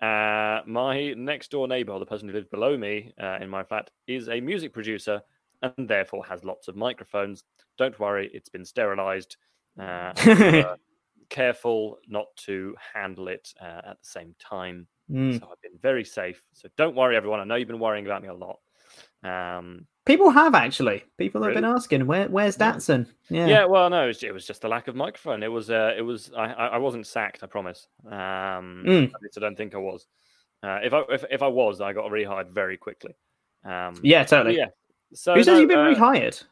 uh, my next door neighbor, the person who lives below me uh, in my flat, is a music producer and therefore has lots of microphones. Don't worry, it's been sterilized. Uh, and, uh, careful not to handle it uh, at the same time. Mm. So I've been very safe. So don't worry, everyone. I know you've been worrying about me a lot. Um, People have actually. People have been asking, "Where, where's Datsun?" Yeah. Yeah. Well, no, it was, it was just the lack of microphone. It was. Uh, it was. I. I wasn't sacked. I promise. Um, mm. At least I don't think I was. Uh, if I if, if I was, I got rehired very quickly. Um, yeah, totally. Yeah. So who says no, you've been uh, rehired?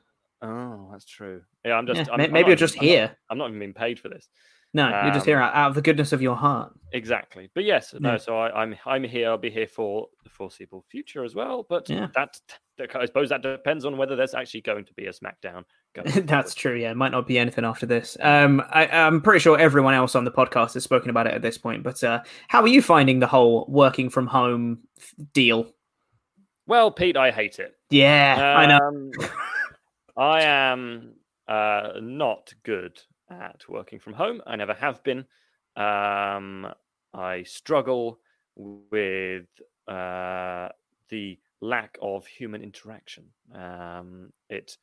Oh, that's true. Yeah, I'm just. Yeah, I'm, maybe I'm you're just I'm here. Not, I'm not even being paid for this. No, you're just here um, out, out, of the goodness of your heart. Exactly. But yes, no. Yeah. So I, am I'm, I'm here. I'll be here for the foreseeable future as well. But yeah. that I suppose that depends on whether there's actually going to be a SmackDown. That's true. Yeah, it might not be anything after this. Um, I, am pretty sure everyone else on the podcast has spoken about it at this point. But uh, how are you finding the whole working from home deal? Well, Pete, I hate it. Yeah, um, I know. Um, I am uh, not good at working from home. I never have been. Um, I struggle with uh, the lack of human interaction. Um, it,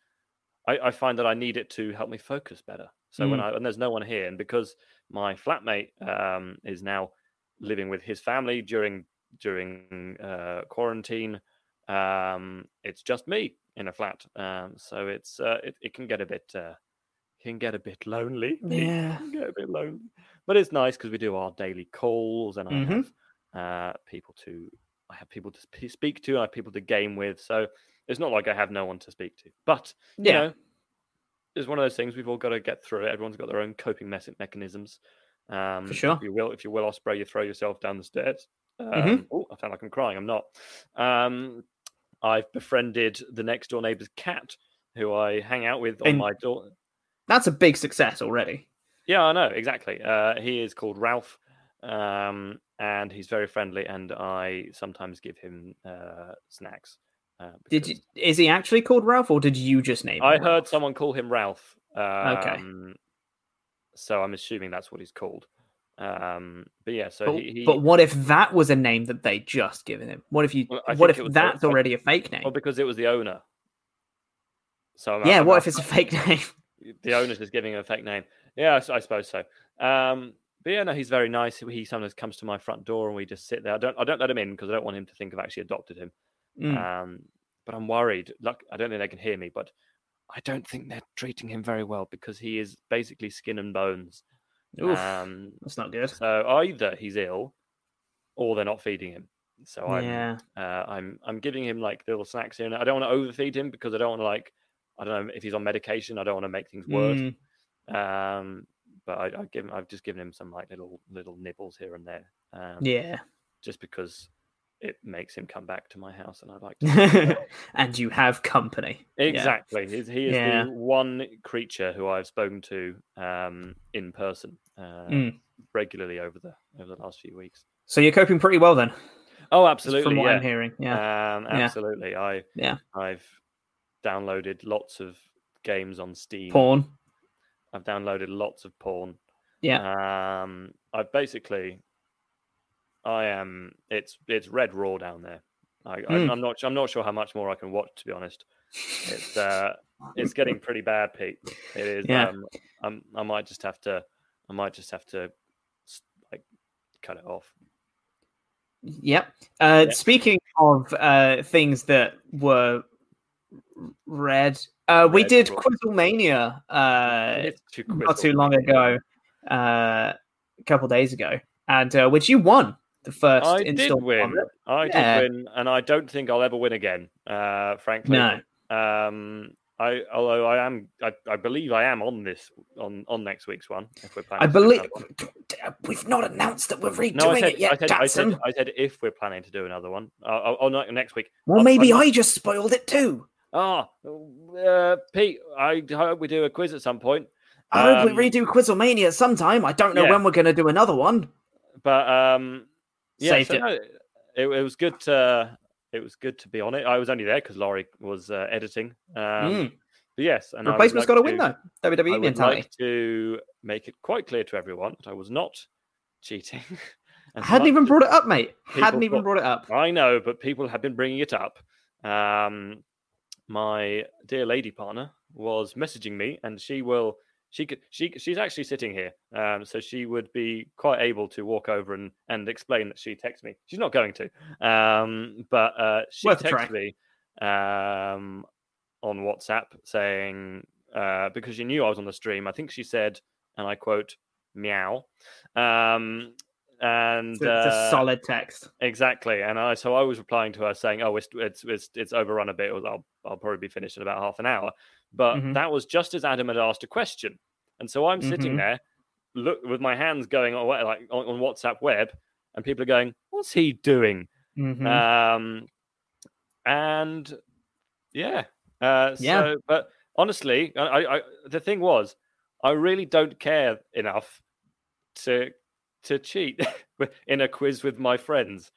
I, I, find that I need it to help me focus better. So mm. when I and there's no one here, and because my flatmate um, is now living with his family during during uh, quarantine, um, it's just me in a flat. Um, so it's uh, it, it can get a bit uh, can get a bit lonely. Yeah, get a bit lonely, but it's nice because we do our daily calls, and I mm-hmm. have uh, people to I have people to speak to, I have people to game with. So it's not like I have no one to speak to. But you yeah. know, it's one of those things we've all got to get through it. Everyone's got their own coping mechanisms. Um, For sure. If you will, if you will Ospreay, you throw yourself down the stairs. Mm-hmm. Um, mm-hmm. Oh, I sound like I'm crying. I'm not. Um, I've befriended the next door neighbor's cat, who I hang out with on and my door. That's a big success already. Yeah, I know exactly. Uh, he is called Ralph, um, and he's very friendly. And I sometimes give him uh, snacks. Uh, did you, is he actually called Ralph, or did you just name? Him? I heard Ralph? someone call him Ralph. Um, okay. So I'm assuming that's what he's called. Um, but yeah, so but, he, he, but, what if that was a name that they just given him? What if you? Well, what if that's already a fake name? Well, because it was the owner. So I'm, yeah, what if it's a fake name? The owner's just giving him a fake name. Yeah, I, I suppose so. Um, but yeah, no, he's very nice. He sometimes comes to my front door and we just sit there. I don't, I don't let him in because I don't want him to think I've actually adopted him. Mm. Um, but I'm worried. Look, I don't think they can hear me, but I don't think they're treating him very well because he is basically skin and bones. Oof, um, that's not good. So either he's ill, or they're not feeding him. So I'm, yeah. uh, I'm, I'm giving him like little snacks here. And I don't want to overfeed him because I don't want to like, I don't know if he's on medication. I don't want to make things worse. Mm. Um, but I, I give him, I've just given him some like little little nibbles here and there. Um, yeah, just because it makes him come back to my house, and I like. To and you have company. Exactly. Yeah. He is yeah. the one creature who I've spoken to um, in person uh, mm. regularly over the over the last few weeks. So you're coping pretty well then. Oh, absolutely. From what yeah. I'm hearing, yeah, um, absolutely. I yeah, I've downloaded lots of games on Steam. Porn. I've downloaded lots of porn. Yeah. Um, I've basically, I am. It's it's red raw down there. I, mm. I, am not. I'm not sure how much more I can watch. To be honest, it's uh, it's getting pretty bad, Pete. It is. Yeah. Um, I'm, I might just have to. I might just have to, like, cut it off. Yep. Uh, yeah. Speaking of uh, things that were red uh, we did Quizzlemania uh, not too long ago, uh, a couple days ago, and uh, which you won the first. I did win. I yeah. did win, and I don't think I'll ever win again. Uh, frankly, no. Um, I although I am, I, I, believe I am on this on on next week's one. If we're planning, I believe we've not announced that we're redoing no, said, it yet. I said, I said, I said, if we're planning to do another one, uh, oh, oh, next week. Well, I'll, maybe i just spoiled it too. Oh, uh, Pete, I hope we do a quiz at some point. I um, hope we um, redo Quizzlemania at some time. I don't know yeah. when we're going to do another one. But um, yeah, so, it. No, it, it. was good. To, it was good to be on it. I was only there because Laurie was uh, editing. Um, mm. But yes, and replacement's like got to win though. WWE I would like to make it quite clear to everyone that I was not cheating. I hadn't even brought it up, mate. Hadn't even brought it up. I know, but people have been bringing it up. Um, my dear lady partner was messaging me, and she will she could she she's actually sitting here, um, so she would be quite able to walk over and and explain that she texted me. She's not going to, um, but uh, she Worth texted me. Um, on WhatsApp saying uh, because she knew I was on the stream. I think she said, and I quote, "meow," um, and it's, a, it's a uh, solid text. Exactly, and I so I was replying to her saying, "Oh, it's it's it's, it's overrun a bit. I'll I'll probably be finished in about half an hour." But Mhm. that was just as Adam had asked a question, and so I'm sitting Mhm. there, look with my hands going on like on, on WhatsApp web, and people are going, "What's he doing?" Mhm. Um, and yeah, uh, Yeah. So, but honestly, I, I, I the thing was, I really don't care enough to to cheat in a quiz with my friends.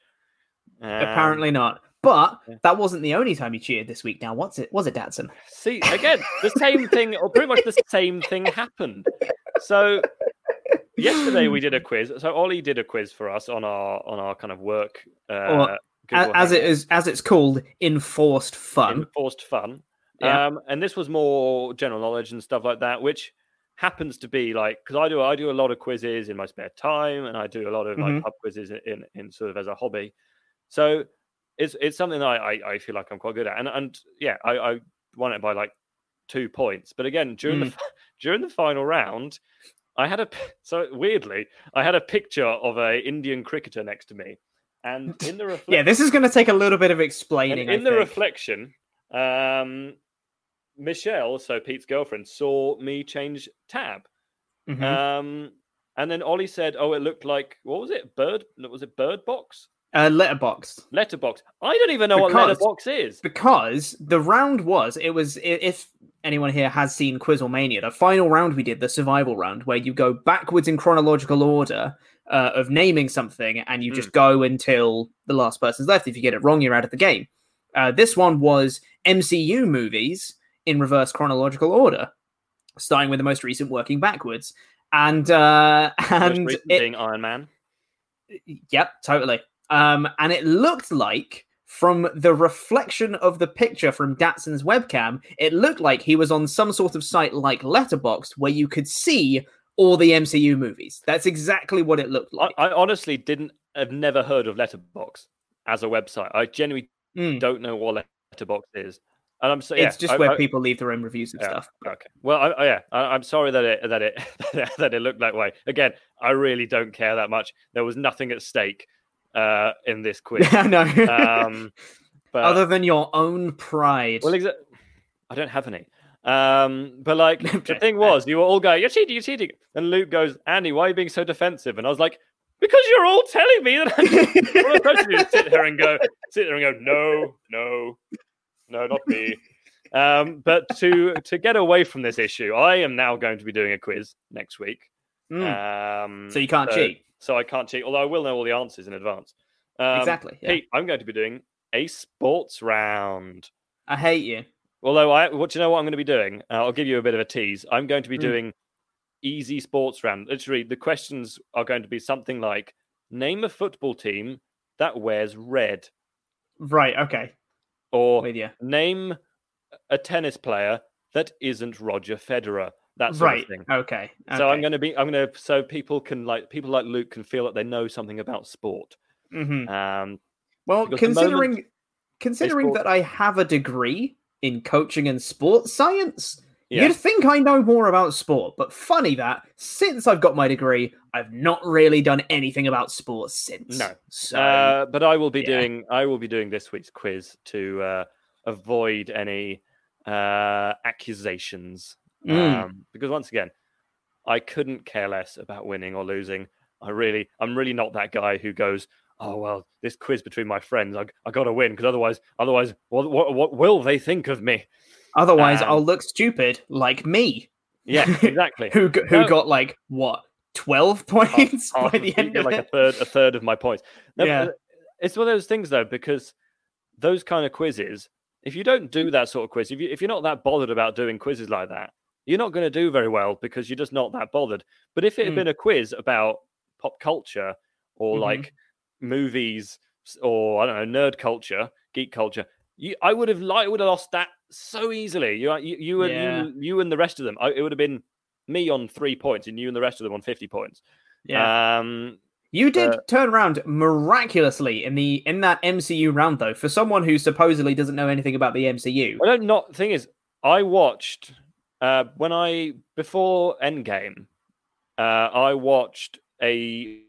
Um, Apparently not. But that wasn't the only time you cheated this week. Now, what's it? Was it Datsun? See, again, the same thing, or pretty much the same thing happened. So yesterday we did a quiz. So Ollie did a quiz for us on our on our kind of work. Uh, Or, as it is, as it's called, enforced fun. enforced fun. Yeah. Um, and this was more general knowledge and stuff like that, which happens to be like because I do I do a lot of quizzes in my spare time, and I do a lot of like pub quizzes in, in in sort of as a hobby. So it's it's something that I, I I feel like I'm quite good at, and and yeah, I, I won it by like two points. But again, during the Mm. fi- during the final round, I had a so weirdly I had a picture of a Indian cricketer next to me, and in the reflection. Yeah, this is going to take a little bit of explaining. in the reflection, um, Michelle, so Pete's girlfriend, saw me change tab. Mhm. Um, and then Ollie said, "Oh, it looked like what was it? Bird? Was it Bird Box? Uh, letterbox. Letterbox? I don't even know what Because- Letterbox is. because the round was it was if anyone here has seen Quizlemania, the final round we did, the survival round, where you go backwards in chronological order uh, of naming something, and you just go until the last person's left. If you get it wrong, you're out of the game. Uh, this one was MCU movies in reverse chronological order, starting with the most recent, working backwards, and uh, and it, being Iron Man. Yep, totally. Um, and it looked like from the reflection of the picture from Datsun's webcam, it looked like he was on some sort of site like Letterboxd where you could see all the MCU movies. That's exactly what it looked like. I, I honestly didn't. Have never heard of Letterbox as a website. I genuinely Mm. don't know what Letterbox is. And I'm so yeah, it's just I- where I- people leave their own reviews and Yeah, stuff. Okay. Well, I, I, yeah, I, I'm sorry that it that it that it looked that way. Again, I really don't care that much. There was nothing at stake uh, in this quiz. I know. um, but Other than your own pride. well, exa- I don't have any. Um, but like the thing was, you were all going, "You're cheating, you're cheating," and Luke goes, "Andy, why are you being so defensive?" And I was like, "Because you're all telling me that." I'm all I'm supposed to do is sit here and go, sit there and go, "No, no, no, not me." Um, but to to get away from this issue, I am now going to be doing a quiz next week. Mm. Um, So you can't cheat? So I can't cheat, although I will know all the answers in advance. Um, Exactly, yeah. Pete, I'm going to be doing a sports round. I hate you. Although I, what do you know what I'm going to be doing? Uh, I'll give you a bit of a tease. I'm going to be Mm. doing easy sports round. Literally, the questions are going to be something like: name a football team that wears red, Right, okay. or name a tennis player that isn't Roger Federer. That sort Right. Okay. So I'm going to be. I'm going to. So people can like people like Luke can feel that they know something about sport. Mhm. Um, Well, moment considering considering that I have a degree in coaching and sports science, Yeah. you'd think I know more about sport. But funny that since I've got my degree, I've not really done anything about sports since. No. So Uh, but I will be yeah. doing I will be doing this week's quiz to uh, avoid any uh, accusations. Mm. Um, because once again, I couldn't care less about winning or losing. I really, I'm really not that guy who goes, "Oh well, this quiz between my friends, I, I got to win because otherwise, otherwise, what, what, what will they think of me?" otherwise Um, I'll look stupid like me. Yeah, exactly. who who No. got like what twelve points by the end of like it? a third a third of my points. No, Yeah. uh, it's one of those things though because those kind of quizzes, if you don't do that sort of quiz, if you if you're not that bothered about doing quizzes like that, you're not going to do very well because you're just not that bothered. But if it had Mm. been a quiz about pop culture or Mhm. like movies or I don't know nerd culture, geek culture, you, I would have like would have lost that so easily. You you you and Yeah. you, you and the rest of them, I, it would have been me on three points and you and the rest of them on fifty points. Yeah. Um, You did uh, turn around miraculously in the in that MCU round though. For someone who supposedly doesn't know anything about the MCU, I don't not thing is I watched uh, when I before Endgame. Uh, I watched a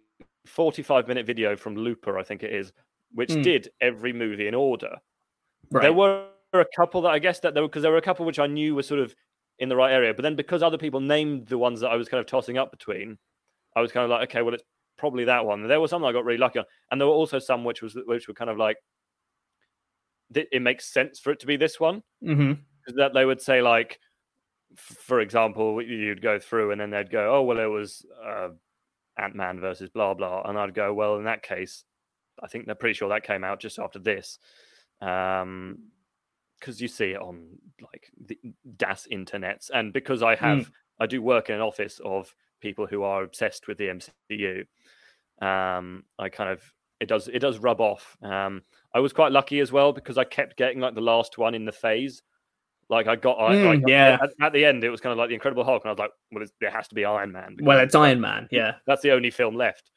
45 minute video from Looper, I think it is, which Hmm. did every movie in order. Right. There were a couple that I guess that there were because there were a couple which I knew were sort of in the right area, but then because other people named the ones that I was kind of tossing up between, I was kind of like, okay, well, it's probably that one. There were some that I got really lucky on, and there were also some which was which were kind of like, it makes sense for it to be this one because that they would say like, for example, you'd go through and then they'd go, oh well, it was uh, Ant Man versus blah blah, and I'd go, well, in that case, I think they're pretty sure that came out just after this, um, because you see it on like the das internets, and because I have, I do work in an office of people who are obsessed with the MCU. Um, I kind of it does it does rub off. Um, I was quite lucky as well because I kept getting like the last one in the phase. Like I got, I, Mm, got- yeah. At, at the end, it was kind of like the Incredible Hulk, and I was like, well, it's, it has to be Iron Man. Well, it's Iron Man. Yeah. that's the only film left.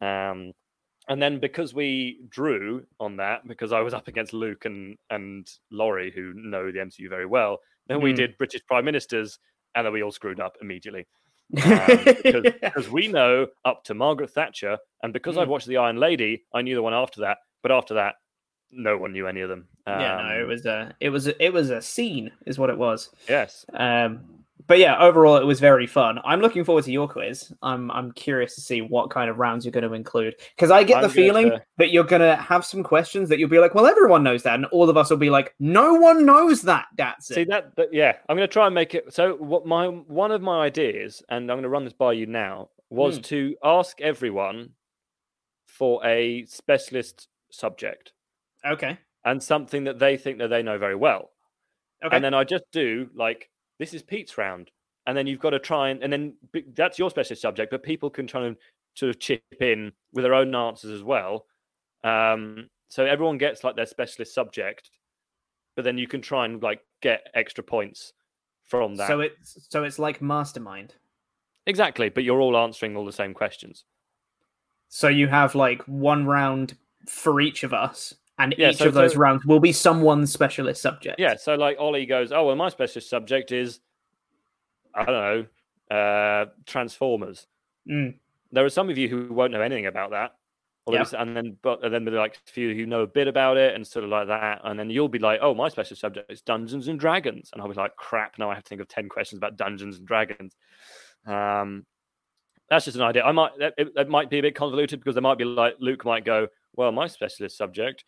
Um, and then because we drew on that, because I was up against Luke and and Laurie, who know the MCU very well, then we Mm. did British Prime Ministers, and then we all screwed up immediately. Um, because, because we know up to Margaret Thatcher, and because I'd Mm. watched The Iron Lady, I knew the one after that. But after that, no one knew any of them. yeah, no, it Um, was a, it was, a, it was a scene, is what it was. yes. Um, but yeah, overall, it was very fun. I'm looking forward to your quiz. I'm, I'm curious to see what kind of rounds you're going to include because I get I'm the feeling to- that you're going to have some questions that you'll be like, well, everyone knows that, and all of us will be like, no one knows that. That's See that, But yeah, I'm going to try and make it. So what my one of my ideas, and I'm going to run this by you now, was Hmm. to ask everyone for a specialist subject Okay. and something that they think that they know very well, Okay. and then I just do like this is Pete's round, and then you've got to try and and then that's your specialist subject, but people can try and sort of chip in with their own answers as well. Um, so everyone gets like their specialist subject, but then you can try and like get extra points from that. So it's so it's like Mastermind. exactly, but you're all answering all the same questions. So you have like one round for each of us, and Yeah, each so- of those so- rounds will be someone's specialist subject. Yeah, so like Ollie goes, oh well, my specialist subject is, I don't know, uh, Transformers. Mm. There are some of you who won't know anything about that. Yeah. And then, but and then there are like a few who know a bit about it and sort of like that. And then you'll be like, oh, my specialist subject is Dungeons and Dragons. And I'll be like, crap, now I have to think of 10 questions about Dungeons and Dragons. Um, that's just an idea. I might, that- it, it might be a bit convoluted because there might be like, Luke might go, well, my specialist subject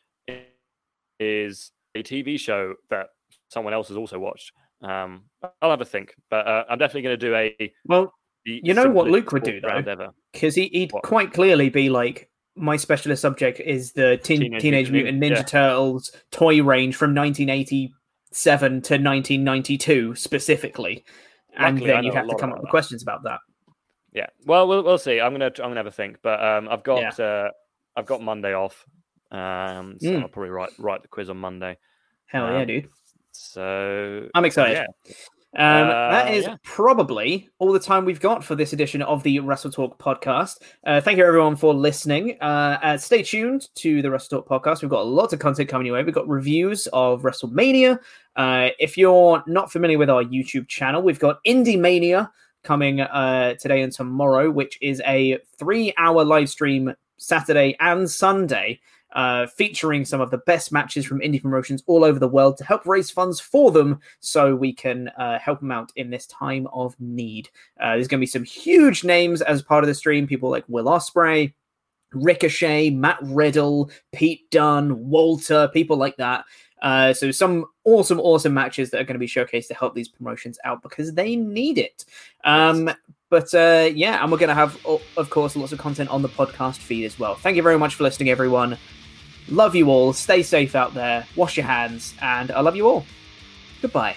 is a TV show that someone else has also watched. Um, I'll have a think, but uh, I'm definitely going to do a. Well, you know what Luke would do though, because he, he'd quite clearly be like, my specialist subject is the teen, Teenage Teenage, Mutant Mutant Ninja yeah. Turtles toy range from 1987 to 1992 specifically, and Luckily, then you'd have to come up with that. questions about that. Yeah. Well, we'll we'll see. I'm gonna I'm gonna have a think, but um, I've got uh, I've got Monday off, um, so Mm. I'll probably write write the quiz on Monday. Hell yeah, Um, dude! So I'm excited. Yeah. Um, Uh, that is yeah. probably all the time we've got for this edition of the Wrestle Talk podcast. Uh, thank you everyone for listening. Uh, uh, stay tuned to the Wrestle Talk podcast. We've got lots of content coming your way. We've got reviews of WrestleMania. Uh, if you're not familiar with our YouTube channel, we've got Indie Mania coming uh, today and tomorrow, which is a three-hour live stream Saturday and Sunday uh, featuring some of the best matches from indie promotions all over the world to help raise funds for them so we can uh, help them out in this time of need. Uh, there's going to be some huge names as part of the stream, people like Will Ospreay, Ricochet, Matt Riddle, Pete Dunne, Walter, people like that. Uh, so some awesome, awesome matches that are going to be showcased to help these promotions out because they need it. Um, but uh, yeah, and we're going to have, of course, lots of content on the podcast feed as well. Thank you very much for listening, everyone. Love you all. Stay safe out there. Wash your hands, and I love you all. Goodbye.